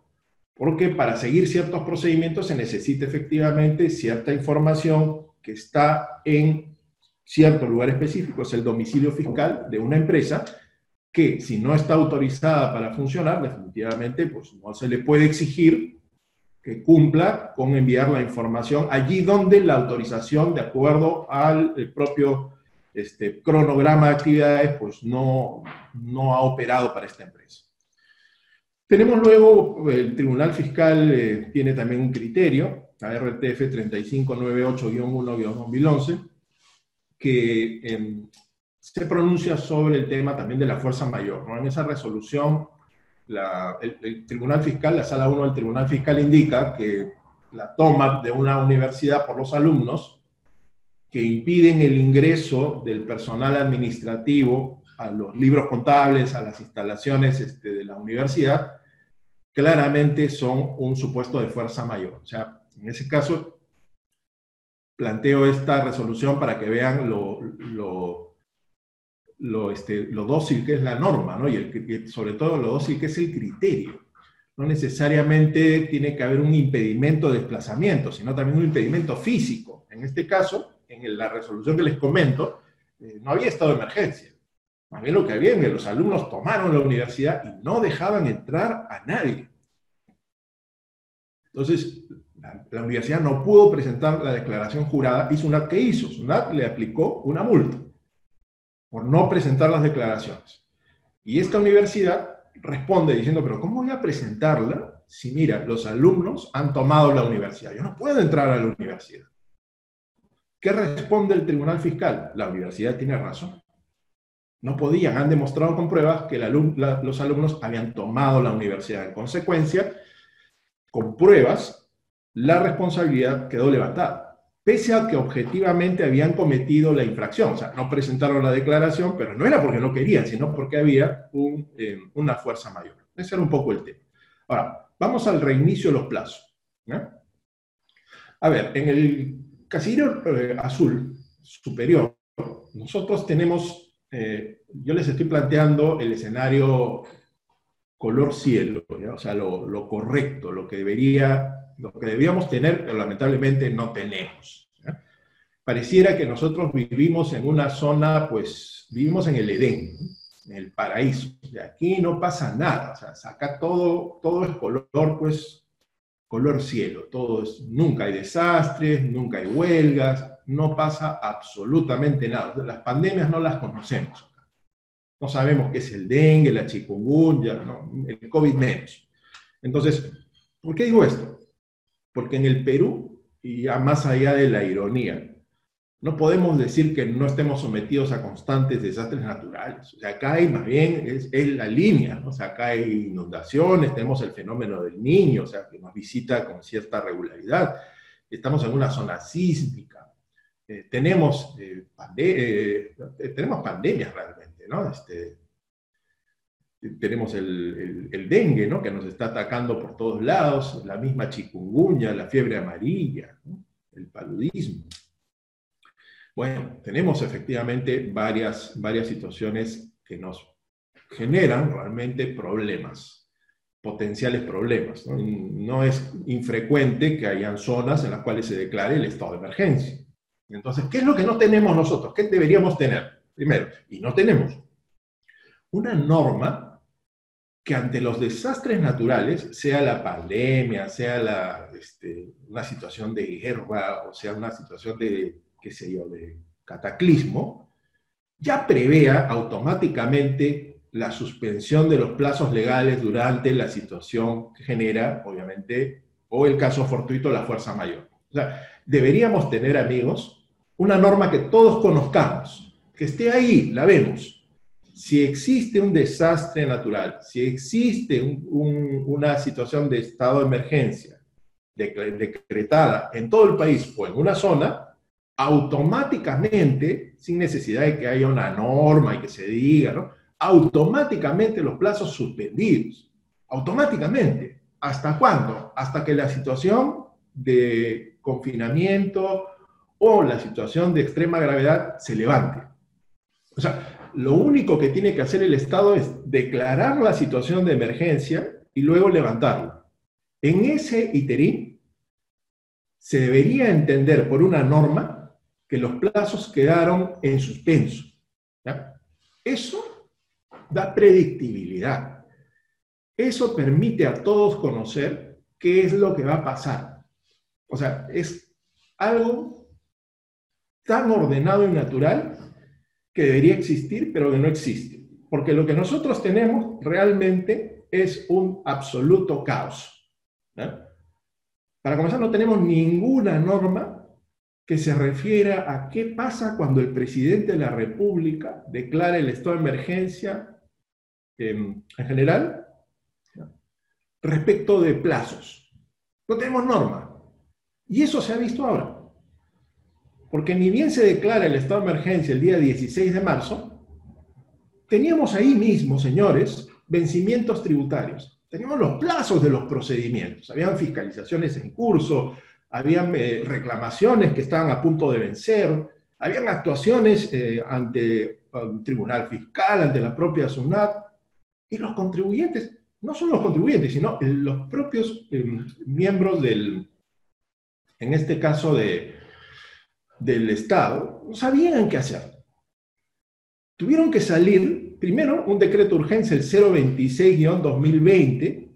Porque para seguir ciertos procedimientos se necesita efectivamente cierta información que está en cierto lugar específico, es el domicilio fiscal de una empresa, que si no está autorizada para funcionar, definitivamente pues no se le puede exigir que cumpla con enviar la información allí donde la autorización, de acuerdo al propio este, cronograma de actividades, pues no, no ha operado para esta empresa. Tenemos luego, el Tribunal Fiscal eh, tiene también un criterio, la RTF 3598-1-2011, que em, se pronuncia sobre el tema también de la fuerza mayor. En esa resolución, el, Tribunal Fiscal, la Sala 1 del Tribunal Fiscal indica que la toma de una universidad por los alumnos que impiden el ingreso del personal administrativo a los libros contables, a las instalaciones este, de la universidad, claramente son un supuesto de fuerza mayor. O sea, en ese caso, planteo esta resolución para que vean lo, lo, este, lo dócil que es la norma, ¿no? y, el, sobre todo lo dócil que es el criterio. No necesariamente tiene que haber un impedimento de desplazamiento, sino también un impedimento físico. En este caso, en la resolución que les comento, eh, no había estado de emergencia. Más bien lo que había los alumnos tomaron la universidad y no dejaban entrar a nadie. Entonces, la, universidad no pudo presentar la declaración jurada y SUNAT, ¿qué hizo? SUNAT le aplicó una multa por no presentar las declaraciones. Y esta universidad responde diciendo, pero ¿cómo voy a presentarla si, mira, los alumnos han tomado la universidad? Yo no puedo entrar a la universidad. ¿Qué responde el tribunal fiscal? La universidad tiene razón. No podían, han demostrado con pruebas que los alumnos habían tomado la universidad. En consecuencia, con pruebas, la responsabilidad quedó levantada, pese a que objetivamente habían cometido la infracción. O sea, no presentaron la declaración, pero no era porque no querían, sino porque había eh, una fuerza mayor. Ese era un poco el tema. Ahora, vamos al reinicio de los plazos. A ver, en el casillero eh, azul superior, nosotros tenemos, eh, yo les estoy planteando el escenario color cielo, o sea, lo, correcto, lo que, debería, lo que debíamos tener, pero lamentablemente no tenemos. Pareciera que nosotros vivimos en una zona, pues vivimos en el Edén, en el paraíso. De aquí no pasa nada, o sea, acá todo, todo es color, pues color cielo, todo es, nunca hay desastres, nunca hay huelgas, no pasa absolutamente nada. Las pandemias no las conocemos. No sabemos qué es el dengue, la chikungunya, el COVID menos. Entonces, ¿por qué digo esto? Porque en el Perú, y ya más allá de la ironía, no podemos decir que no estemos sometidos a constantes desastres naturales. O sea, acá hay más bien, es, la línea. O sea, acá hay inundaciones, tenemos el fenómeno del niño, o sea, que nos visita con cierta regularidad. Estamos en una zona sísmica. Eh, tenemos, eh, eh, tenemos pandemias realmente, ¿no? Este, tenemos el, el, dengue, ¿no? Que nos está atacando por todos lados, la misma chikungunya, la fiebre amarilla, el paludismo. Bueno, tenemos efectivamente varias, varias situaciones que nos generan realmente problemas, potenciales problemas. ¿no? es infrecuente que hayan zonas en las cuales se declare el estado de emergencia. Entonces, ¿qué es lo que no tenemos nosotros? ¿Qué deberíamos tener? Primero, y no tenemos una norma que ante los desastres naturales, sea la pandemia, sea la, este, una situación de guerra, o sea una situación de qué sé yo, de cataclismo, ya prevea automáticamente la suspensión de los plazos legales durante la situación que genera, obviamente, o el caso fortuito, la fuerza mayor. O sea, deberíamos tener, amigos, una norma que todos conozcamos, que esté ahí, la vemos. Si existe un desastre natural, si existe una situación de estado de emergencia decretada en todo el país o en una zona, automáticamente, sin necesidad de que haya una norma y que se diga, ¿no? automáticamente los plazos suspendidos. Automáticamente. ¿Hasta cuándo? Hasta que la situación de confinamiento o la situación de extrema gravedad se levante. O sea, lo único que tiene que hacer el Estado es declarar la situación de emergencia y luego levantarla. En ese iterín se debería entender por una norma que los plazos quedaron en suspenso. Eso da predictibilidad. Eso permite a todos conocer qué es lo que va a pasar. O sea, es algo tan ordenado y natural que debería existir, pero que no existe. Porque lo que nosotros tenemos realmente es un absoluto caos. Para comenzar, no tenemos ninguna norma que se refiera a qué pasa cuando el presidente de la República declara el estado de emergencia en general respecto de plazos. No tenemos norma. Y eso se ha visto ahora. Porque ni bien se declara el estado de emergencia el día 16 de marzo, teníamos ahí mismo, señores, vencimientos tributarios. Teníamos los plazos de los procedimientos. Habían fiscalizaciones en curso, habían eh, reclamaciones que estaban a punto de vencer, habían actuaciones eh, ante un tribunal fiscal, ante la propia SUNAT, y los contribuyentes, no son los contribuyentes, sino los propios em, miembros del, en este caso de, del Estado, no sabían qué hacer. Tuvieron que salir, primero, un decreto de urgencia, el 026-2020,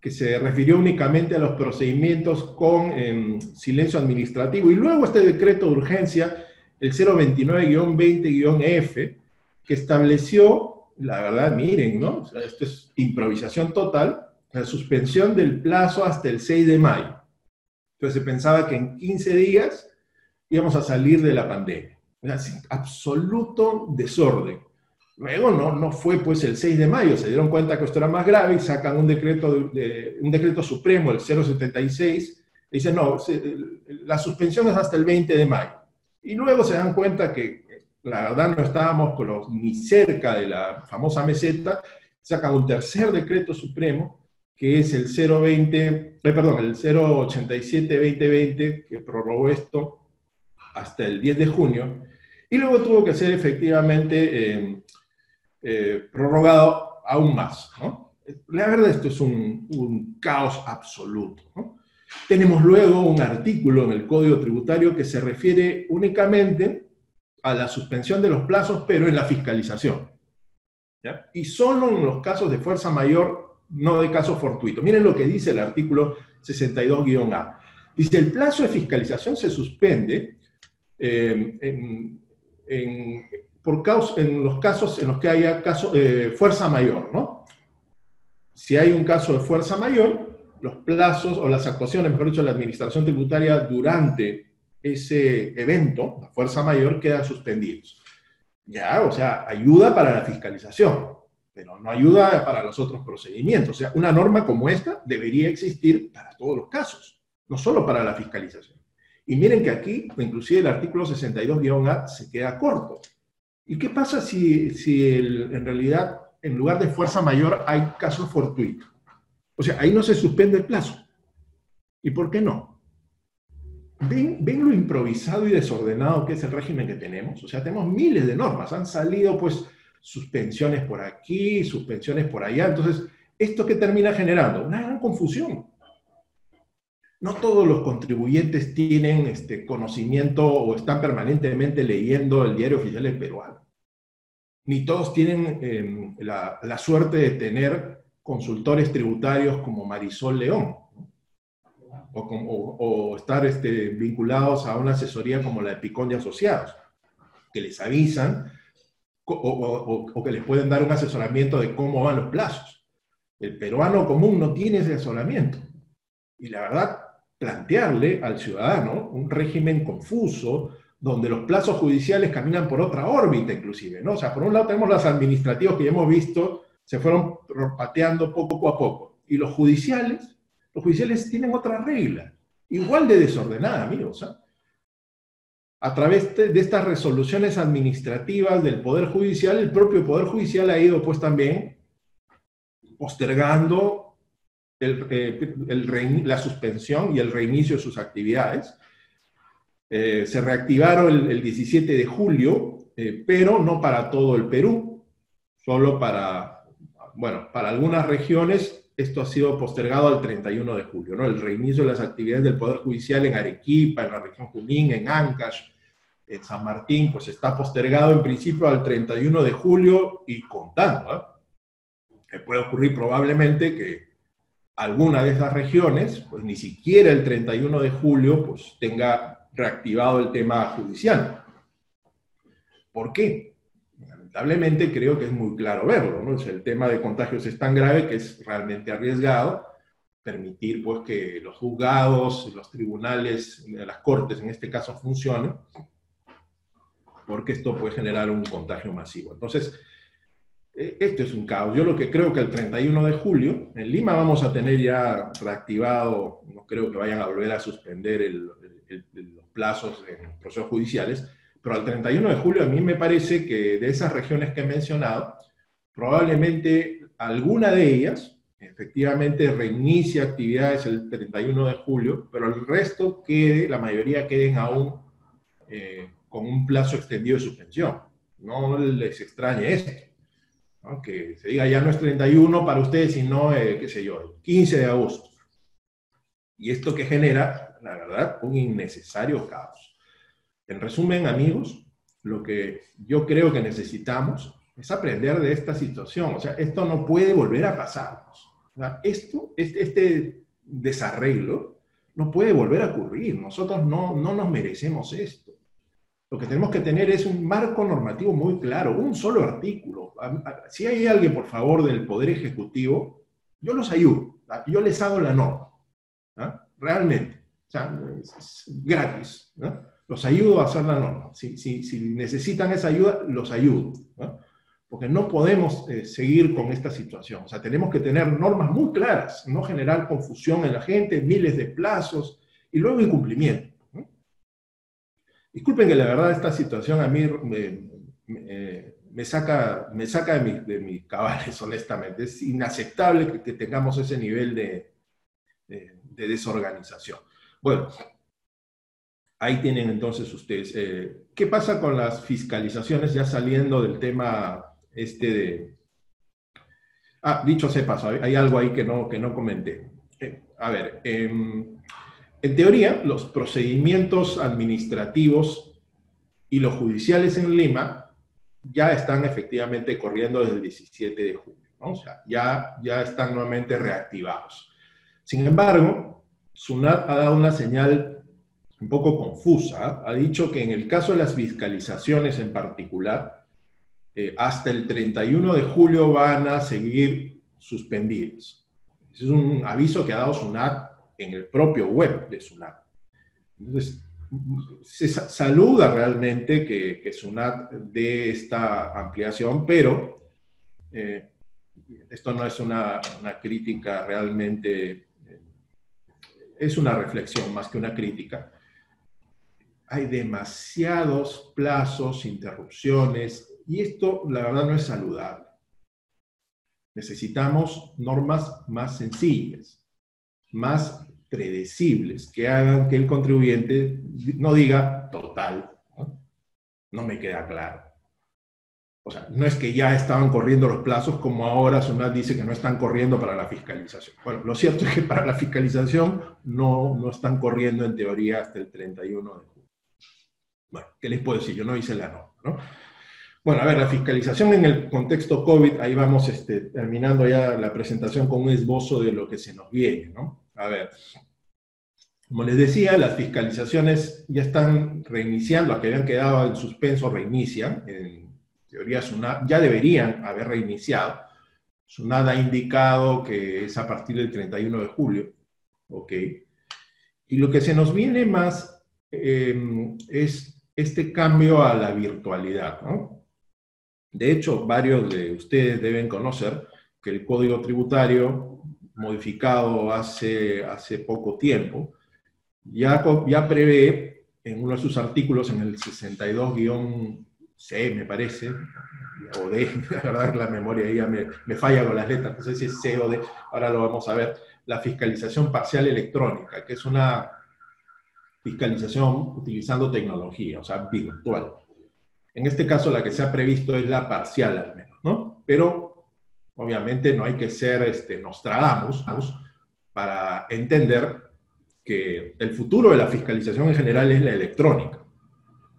que se refirió únicamente a los procedimientos con em, silencio administrativo, y luego este decreto de urgencia, el 029-20-F, que estableció, la verdad, miren, ¿no? esto es improvisación total, la suspensión del plazo hasta el 6 de mayo. Entonces se pensaba que en 15 días íbamos a salir de la pandemia. absoluto desorden. Luego no, no fue pues el 6 de mayo, se dieron cuenta que esto era más grave y sacan un decreto, de, un decreto supremo, el 076, y dicen, no, la suspensión es hasta el 20 de mayo. Y luego se dan cuenta que la verdad no estábamos con los, ni cerca de la famosa meseta, sacan un tercer decreto supremo, que es el 020, eh, perdón, el 087-2020, que prorrogó esto hasta el 10 de junio, y luego tuvo que ser efectivamente eh, eh, prorrogado aún más. La verdad, esto es un, caos absoluto. Tenemos luego un artículo en el Código Tributario que se refiere únicamente a la suspensión de los plazos, pero en la fiscalización. Y solo en los casos de fuerza mayor, no de caso fortuito. Miren lo que dice el artículo 62-A. Dice, el plazo de fiscalización se suspende eh, en, por causa, en los casos en los que haya caso, eh, fuerza mayor, ¿no? Si hay un caso de fuerza mayor, los plazos o las actuaciones, mejor dicho, la administración tributaria durante ese evento, la fuerza mayor, quedan suspendidos. Ya, o sea, ayuda para la fiscalización, pero no ayuda para los otros procedimientos. O sea, una norma como esta debería existir para todos los casos, no solo para la fiscalización. Y miren que aquí, inclusive el artículo 62-A se queda corto. ¿Y qué pasa si, si en realidad, en lugar de fuerza mayor, hay caso fortuito? O sea, ahí no se suspende el plazo. ¿Y por qué no? ¿Ven, ¿Ven lo improvisado y desordenado que es el régimen que tenemos? O sea, tenemos miles de normas. Han salido, pues, suspensiones por aquí, suspensiones por allá. Entonces, ¿esto qué termina generando? Una gran confusión no todos los contribuyentes tienen este conocimiento o están permanentemente leyendo el diario oficial del peruano. Ni todos tienen em, la, suerte de tener consultores tributarios como Marisol León, o, estar este, vinculados a una asesoría como la de Picón de Asociados, que les avisan o, que les pueden dar un asesoramiento de cómo van los plazos. El peruano común no tiene ese asesoramiento. Y la verdad, plantearle al ciudadano un régimen confuso, donde los plazos judiciales caminan por otra órbita inclusive, ¿no? O sea, por un lado tenemos los administrativos que ya hemos visto, se fueron pateando poco a poco, y los judiciales, los judiciales tienen otra regla, igual de desordenada, amigos, ¿ah? A través de, estas resoluciones administrativas del Poder Judicial, el propio Poder Judicial ha ido pues también postergando eh, la suspensión y el reinicio de sus actividades. Eh, se reactivaron el, 17 de julio, pero no para todo el Perú, solo para, bueno, para algunas regiones esto ha sido postergado al 31 de julio, ¿no? El reinicio de las actividades del Poder Judicial en Arequipa, en la región Junín, en Ancash, en San Martín, pues está postergado en principio al 31 de julio y contando. ¿eh? puede ocurrir probablemente que alguna de esas regiones, pues ni siquiera el 31 de julio, pues tenga reactivado el tema judicial. ¿Por qué? Lamentablemente creo que es muy claro verlo, ¿no? el tema de contagios es tan grave que es realmente arriesgado permitir pues que los juzgados, los tribunales, las cortes en este caso funcionen porque esto puede generar un contagio masivo. Entonces, eh, esto es un caos. Yo lo que creo que el 31 de julio, en Lima vamos a tener ya reactivado, no creo que vayan a volver a suspender los plazos en procesos judiciales, pero al 31 de julio a mí me parece que de esas regiones que he mencionado, probablemente alguna de ellas efectivamente reinicie actividades el 31 de julio, pero el resto quede, la mayoría queden aún eh, con un plazo extendido de suspensión. No les extrañe esto. Que se diga ya no es 31 para ustedes, sino, eh, qué sé yo, el 15 de agosto. Y esto que genera, la verdad, un innecesario caos. En resumen, amigos, lo que yo creo que necesitamos es aprender de esta situación. O sea, esto no puede volver a pasarnos. esto, este, este desarreglo no puede volver a ocurrir. Nosotros no, no nos merecemos esto. Lo que tenemos que tener es un marco normativo muy claro, un solo artículo. Si hay alguien, por favor, del Poder Ejecutivo, yo los ayudo, yo les hago la norma, realmente, o sea, es gratis, los ayudo a hacer la norma. Si, necesitan esa ayuda, los ayudo, porque no podemos eh, seguir con esta situación. O sea, tenemos que tener normas muy claras, no generar confusión en la gente, miles de plazos y luego incumplimiento. Disculpen que la verdad esta situación a mí me, saca, me saca de, mis cabales, honestamente. Es inaceptable que, tengamos ese nivel de, desorganización. Bueno, ahí tienen entonces ustedes. Eh, ¿Qué pasa con las fiscalizaciones ya saliendo del tema este de... Ah, dicho sea paso, hay algo ahí que no, que no comenté. Eh, a ver, eh, en teoría, los procedimientos administrativos y los judiciales en Lima ya están efectivamente corriendo desde el 17 de julio, o sea, ya, ya están nuevamente reactivados. Sin embargo, SUNAT ha dado una señal un poco confusa, ha dicho que en el caso de las fiscalizaciones en particular, eh, hasta el 31 de julio van a seguir suspendidos. es un aviso que ha dado SUNAT en el propio web de SUNAT. Entonces, se saluda realmente que, que SUNAT dé esta ampliación, pero eh, esto no es una, crítica realmente, eh, es una reflexión más que una crítica. Hay demasiados plazos, interrupciones, y esto la verdad no es saludable. Necesitamos normas más sencillas más predecibles, que hagan que el contribuyente no diga total, no, me queda claro. O sea, no es que ya estaban corriendo los plazos como ahora Sunat dice que no están corriendo para la fiscalización. Bueno, lo cierto es que para la fiscalización no, no están corriendo en teoría hasta el 31 de julio. Bueno, ¿qué les puedo decir? Yo no hice la norma, ¿no? Bueno, a ver, la fiscalización en el contexto COVID, ahí vamos este, terminando ya la presentación con un esbozo de lo que se nos viene, ¿no? A ver, como les decía, las fiscalizaciones ya están reiniciando, las que habían quedado en suspenso reinician. En teoría, ya deberían haber reiniciado. SUNAD ha indicado que es a partir del 31 de julio. Ok. Y lo que se nos viene más em, es este cambio a la virtualidad. ¿no? De hecho, varios de ustedes deben conocer que el Código Tributario modificado hace, hace poco tiempo, ya, ya prevé en uno de sus artículos, en el 62-C, me parece, o D, la verdad la memoria ya me, me, falla con las letras, no sé si es C o D, ahora lo vamos a ver, la fiscalización parcial electrónica, que es una fiscalización utilizando tecnología, o sea, virtual. En este caso, la que se ha previsto es la parcial al menos, ¿no? Pero, obviamente, no hay que ser este, Nostradamus para entender que el futuro de la fiscalización en general es la electrónica.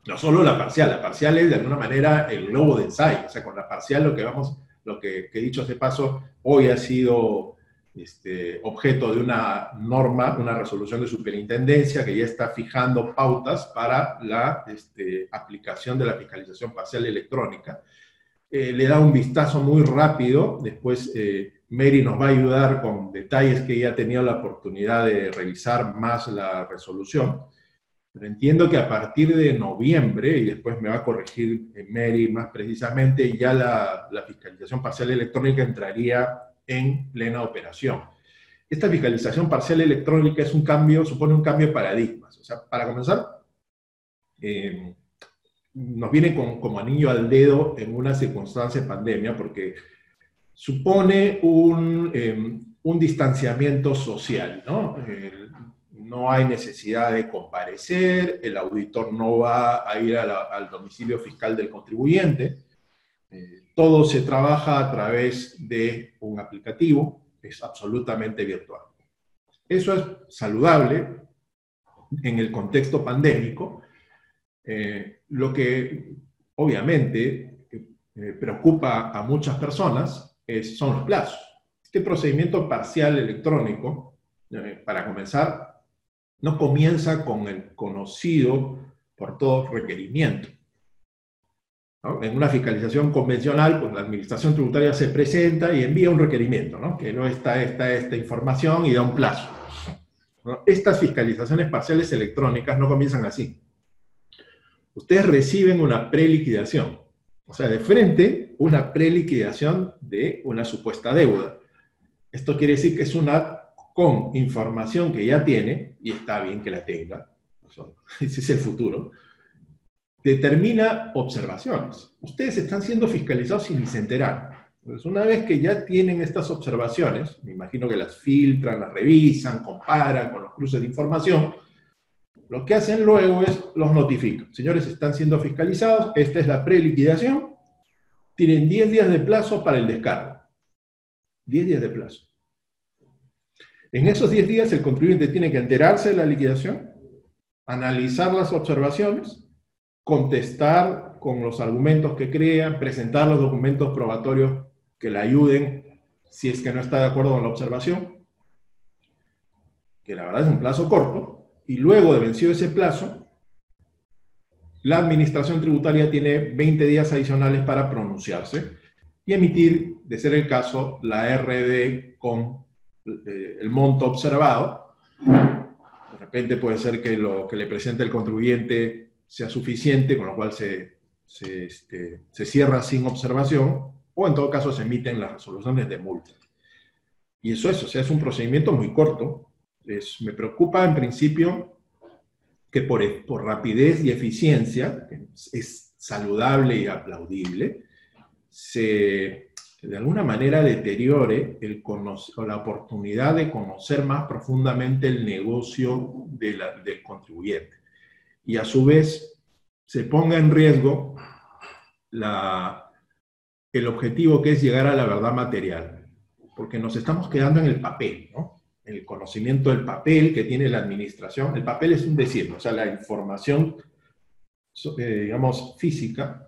No solo la parcial, la parcial es de alguna manera el globo de ensayo, o sea, con la parcial lo que vamos, lo que, que dicho hace paso, hoy ha sido este, objeto de una norma, una resolución de superintendencia que ya está fijando pautas para la este, aplicación de la fiscalización parcial electrónica. Eh, le da un vistazo muy rápido, después eh, Mary nos va a ayudar con detalles que ella ha tenido la oportunidad de revisar más la resolución. Pero entiendo que a partir de noviembre, y después me va a corregir eh, Mary más precisamente, ya la, la fiscalización parcial electrónica entraría en plena operación. Esta fiscalización parcial electrónica es un cambio, supone un cambio de paradigmas. O sea, para comenzar, eh, nos viene como anillo al dedo en una circunstancia de pandemia porque supone un, eh, un distanciamiento social, ¿no? no hay necesidad de comparecer, el auditor no va a ir al domicilio fiscal del contribuyente, eh, todo se trabaja a través de un aplicativo, es absolutamente virtual. Eso es saludable en el contexto pandémico. Eh, lo que obviamente eh, preocupa a muchas personas es, son los plazos. Este procedimiento parcial electrónico, eh, para comenzar, no comienza con el conocido por todos requerimiento. En una fiscalización convencional, pues la administración tributaria se presenta y envía un requerimiento, ¿no? que no está esta, esta información y da un plazo. Estas fiscalizaciones parciales electrónicas no comienzan así. Ustedes reciben una preliquidación, o sea, de frente una preliquidación de una supuesta deuda. Esto quiere decir que es una con información que ya tiene, y está bien que la tenga, ese es el futuro, determina observaciones. Ustedes están siendo fiscalizados sin ni se enterar. Entonces, una vez que ya tienen estas observaciones, me imagino que las filtran, las revisan, comparan con los cruces de información, lo que hacen luego es los notifican. Señores, están siendo fiscalizados, esta es la preliquidación, tienen 10 días de plazo para el descargo. 10 días de plazo. En esos 10 días el contribuyente tiene que enterarse de la liquidación, analizar las observaciones, contestar con los argumentos que crean, presentar los documentos probatorios que le ayuden si es que no está de acuerdo con la observación, que la verdad es un plazo corto, y luego de vencido ese plazo, la administración tributaria tiene 20 días adicionales para pronunciarse y emitir, de ser el caso, la RD con eh, el monto observado. De repente puede ser que lo que le presente el contribuyente sea suficiente, con lo cual se, este, se, cierra sin observación, o en todo caso se emiten las resoluciones de multa. Y eso es, o sea, es un procedimiento muy corto. Me preocupa en principio que por, por rapidez y eficiencia, que es saludable y aplaudible, se de alguna manera deteriore el la oportunidad de conocer más profundamente el negocio de del contribuyente y a su vez se ponga en riesgo la, el objetivo que es llegar a la verdad material, porque nos estamos quedando en el papel, ¿no? El conocimiento del papel que tiene la administración. El papel es un decir, o sea, la información, eh, digamos, física,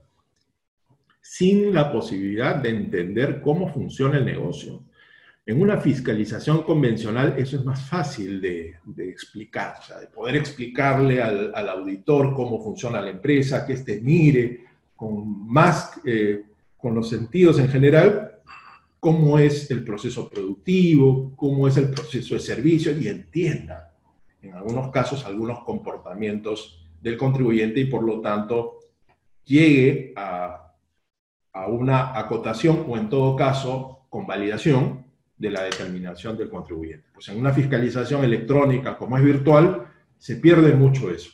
sin la posibilidad de entender cómo funciona el negocio. En una fiscalización convencional eso es más fácil de, explicar, o sea, de poder explicarle al, auditor cómo funciona la empresa, que éste mire con más, eh, con los sentidos en general, cómo es el proceso productivo, cómo es el proceso de servicio y entienda, en algunos casos, algunos comportamientos del contribuyente y por lo tanto llegue a, una acotación o en todo caso con validación de la determinación del contribuyente. Pues en una fiscalización electrónica como es virtual, se pierde mucho eso.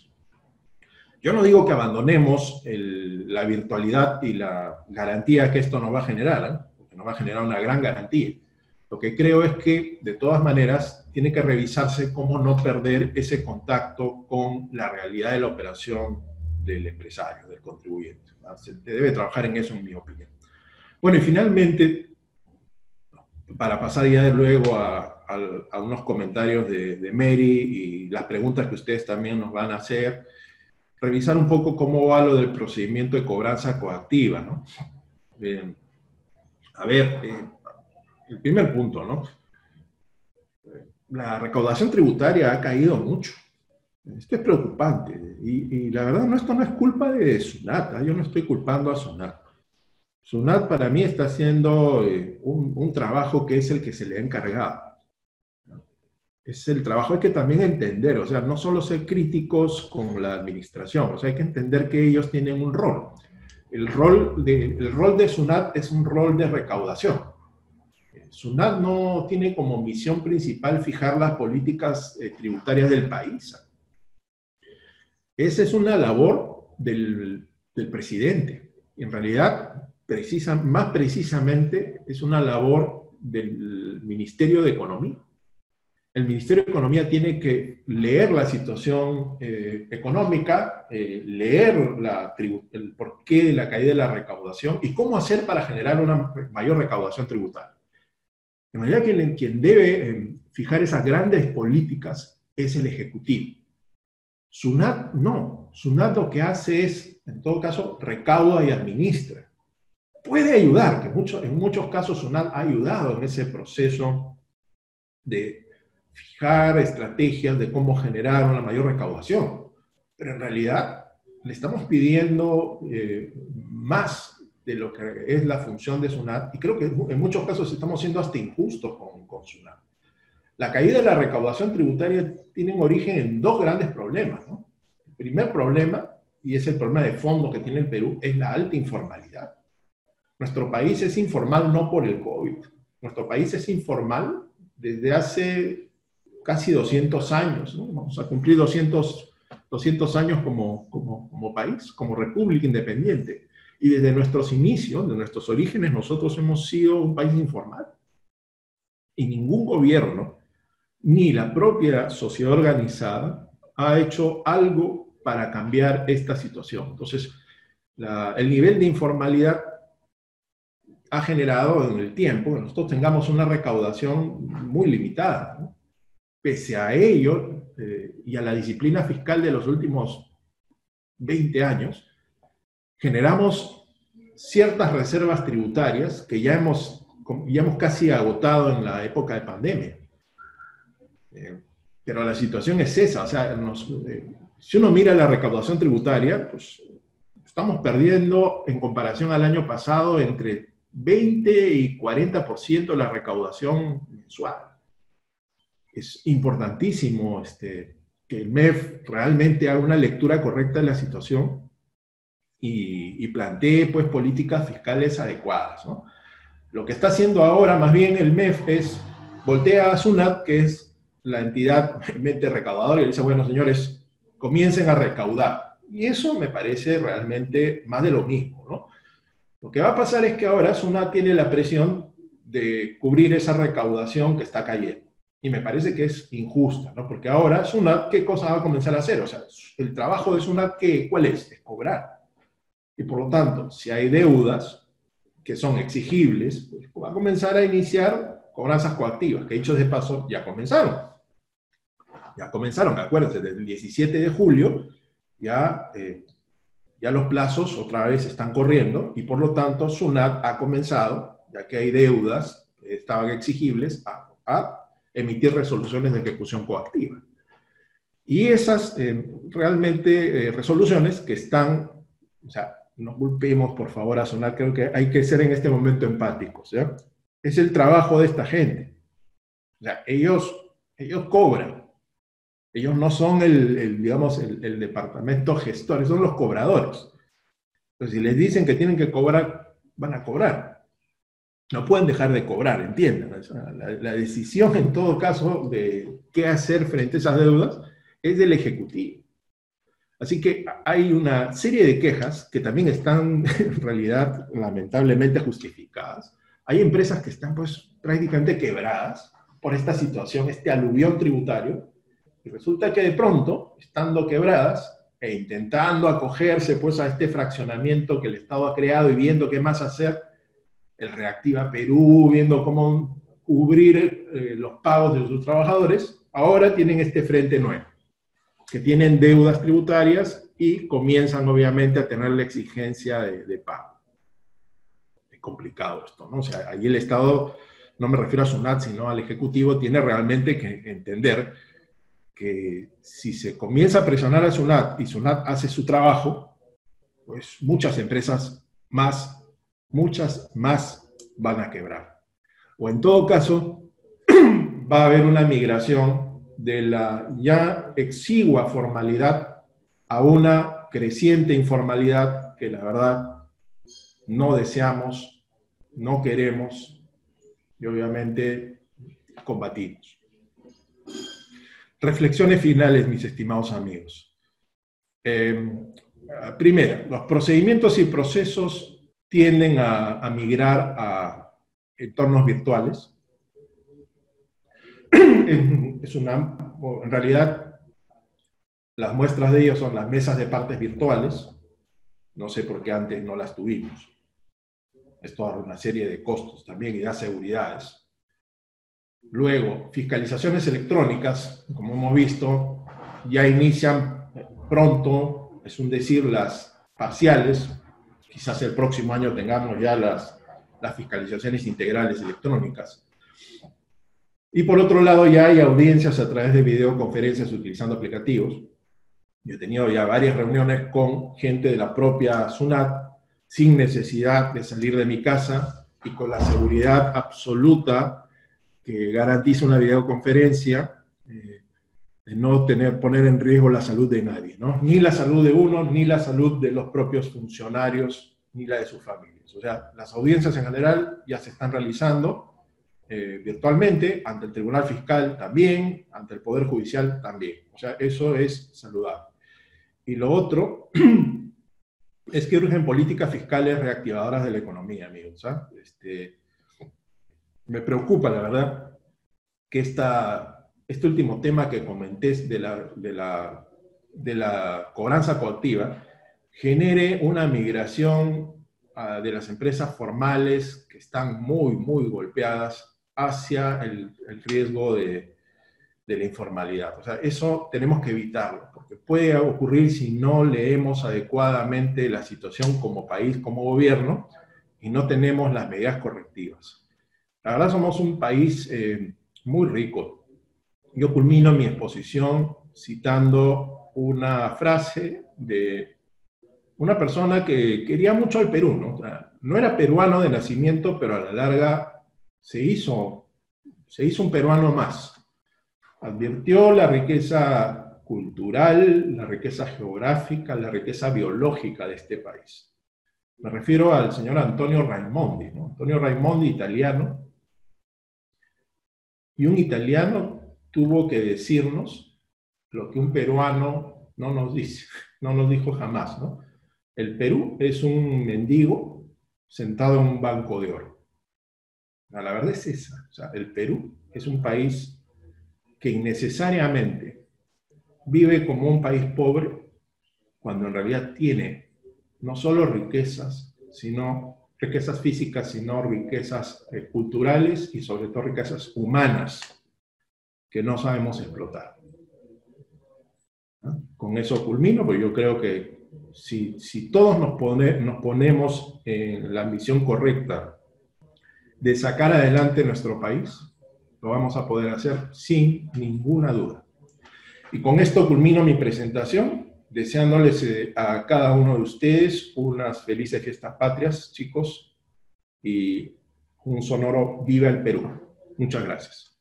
Yo no digo que abandonemos la virtualidad y la garantía que esto nos va a generar, ¿eh? Porque nos va a generar una gran garantía. Lo que creo es que, de todas maneras, tiene que revisarse cómo no perder ese contacto con la realidad de la operación del empresario, del contribuyente. Se debe trabajar en eso, en mi opinión. Bueno, y finalmente, para pasar ya de luego a, unos comentarios de, de, Mary y las preguntas que ustedes también nos van a hacer, revisar un poco cómo va lo del procedimiento de cobranza coactiva, ¿no? A ver, eh, el primer punto, ¿no? La recaudación tributaria ha caído mucho. Esto es preocupante. Y, la verdad, no, esto no es culpa de Sunat. ¿ah? Yo no estoy culpando a Sunat. Sunat para mí está haciendo eh, un, trabajo que es el que se le ha encargado. Es el trabajo, hay que también entender, o sea, no solo ser críticos con la administración, o sea, hay que entender que ellos tienen un rol. El rol de, el rol de SUNAT es un rol de recaudación. SUNAT no tiene como misión principal fijar las políticas eh, tributarias del país. Esa es una labor del, del presidente. En realidad, más precisamente, es una labor del Ministerio de Economía. El Ministerio de Economía tiene que leer la situación eh, económica, eh, leer el porqué de la caída de la recaudación y cómo hacer para generar una mayor recaudación tributaria. De manera que quien debe eh, fijar esas grandes políticas es el Ejecutivo. SUNAT no. SUNAT lo que hace es, en todo caso, recauda y administra. Puede ayudar, que en muchos casos SUNAT ha ayudado en ese proceso de fijar estrategias de cómo generar una mayor recaudación. Pero en realidad le estamos pidiendo eh, más de lo que es la función de SUNAT y creo que en muchos casos estamos siendo hasta injustos con, con SUNAT. La caída de la recaudación tributaria tiene un origen en dos grandes problemas. El primer problema, y es el problema de fondo que tiene el Perú, es la alta informalidad. Nuestro país es informal no por el COVID. Nuestro país es informal desde hace casi 200 años. Vamos a cumplir 200, 200 años como, como, país, como república independiente. Y desde nuestros inicios, de nuestros orígenes, nosotros hemos sido un país informal. Y ningún gobierno ni la propia sociedad organizada ha hecho algo para cambiar esta situación. Entonces, el nivel de informalidad ha generado en el tiempo que nosotros tengamos una recaudación muy limitada. Pese a ello eh, y a la disciplina fiscal de los últimos 20 años, generamos ciertas reservas tributarias que ya hemos, ya hemos casi agotado en la época de pandemia. Eh, pero la situación es esa, o sea, eh, si uno mira la recaudación tributaria, pues estamos perdiendo en comparación al año pasado entre 20 y 40% de la recaudación mensual. Es importantísimo este, que el MEF realmente haga una lectura correcta de la situación y, y plantee pues, políticas fiscales adecuadas. Lo que está haciendo ahora más bien el MEF es voltea a SUNAT, que es la entidad mete recaudadora y dice, bueno, señores, comiencen a recaudar. Y eso me parece realmente más de lo mismo, ¿no? Lo que va a pasar es que ahora SUNAT tiene la presión de cubrir esa recaudación que está cayendo. Y me parece que es injusta, ¿no? Porque ahora SUNAT, ¿qué cosa va a comenzar a hacer? O sea, el trabajo de SUNAT, ¿qué, ¿cuál es? Es cobrar. Y por lo tanto, si hay deudas que son exigibles, pues va a comenzar a iniciar cobranzas coactivas, que dicho de paso ya comenzaron ya comenzaron, acuérdense, desde el 17 de julio ya, eh, ya los plazos otra vez están corriendo y por lo tanto SUNAT ha comenzado, ya que hay deudas que estaban exigibles, a, emitir resoluciones de ejecución coactiva. Y esas eh, realmente eh, resoluciones que están, o sea, no culpemos por favor a SUNAT, creo que hay que ser en este momento empáticos, ¿ya? Es el trabajo de esta gente. O sea, ellos, ellos cobran, ellos no son el, digamos, el, departamento gestor, son los cobradores. Entonces, si les dicen que tienen que cobrar, van a cobrar. No pueden dejar de cobrar, entiendan. La, la decisión, en todo caso, de qué hacer frente a esas deudas es del Ejecutivo. Así que hay una serie de quejas que también están en realidad lamentablemente justificadas, hay empresas que están pues prácticamente quebradas por esta situación, este aluvión tributario, y resulta que de pronto, estando quebradas e intentando acogerse pues a este fraccionamiento que el Estado ha creado y viendo qué más hacer, el Reactiva Perú, viendo cómo cubrir eh, los pagos de sus trabajadores, ahora tienen este frente nuevo, que tienen deudas tributarias y comienzan obviamente a tener la exigencia de, pago. Es complicado esto, ¿no? O sea, ahí el Estado, no me refiero a SUNAT, sino al Ejecutivo, tiene realmente que entender que si se comienza a presionar a SUNAT y SUNAT hace su trabajo, pues muchas empresas más, muchas más van a quebrar. O en todo caso, va a haber una migración de la ya exigua formalidad a una creciente informalidad que la verdad no deseamos, no queremos y obviamente combatimos. Reflexiones finales, mis estimados amigos. Eh, primero, los procedimientos y procesos tienden a, migrar a entornos virtuales. Es una, en realidad, las muestras de ellos son las mesas de partes virtuales. No sé por qué antes no las tuvimos. Esto da una serie de costos también y da seguridades. Luego, fiscalizaciones electrónicas, como hemos visto, ya inician pronto, es un decir, las parciales. Quizás el próximo año tengamos ya las, las fiscalizaciones integrales electrónicas. Y por otro lado, ya hay audiencias a través de videoconferencias utilizando aplicativos. Yo he tenido ya varias reuniones con gente de la propia SUNAT sin necesidad de salir de mi casa y con la seguridad absoluta que garantiza una videoconferencia, de no tener, poner en riesgo la salud de nadie, ¿no? Ni la salud de uno, ni la salud de los propios funcionarios, ni la de sus familias. O sea, las audiencias en general ya se están realizando eh, virtualmente, ante el Tribunal Fiscal también, ante el Poder Judicial también. O sea, eso es saludable. Y lo otro es que urgen políticas fiscales reactivadoras de la economía, amigos. ¿ah? Este, me preocupa, la verdad, que esta, este último tema que comenté de la, de la, de la cobranza coactiva genere una migración ah, de las empresas formales que están muy, muy golpeadas hacia el, el riesgo de, de la informalidad. O sea, eso tenemos que evitarlo, porque puede ocurrir si no leemos adecuadamente la situación como país, como gobierno, y no tenemos las medidas correctivas. La verdad somos un país eh, muy rico. Yo culmino mi exposición citando una frase de una persona que quería mucho al Perú, ¿no? no era peruano de nacimiento, pero a la larga se hizo, se hizo un peruano más. Advirtió la riqueza cultural, la riqueza geográfica, la riqueza biológica de este país. Me refiero al señor Antonio Raimondi. Antonio Raimondi, italiano, y un italiano tuvo que decirnos lo que un peruano no nos dice, no nos dijo jamás, ¿no? El Perú es un mendigo sentado en un banco de oro. La verdad es esa. El Perú es un país que innecesariamente vive como un país pobre cuando en realidad tiene no solo riquezas, sino riquezas físicas, sino riquezas eh, culturales y sobre todo riquezas humanas que no sabemos explotar. Con eso culmino, porque yo creo que si, si todos nos, nos ponemos en la ambición correcta de sacar adelante nuestro país, lo vamos a poder hacer sin ninguna duda. Y con esto culmino mi presentación deseándoles eh, a cada uno de ustedes unas felices fiestas patrias, chicos, y un sonoro Viva el Perú. Muchas gracias.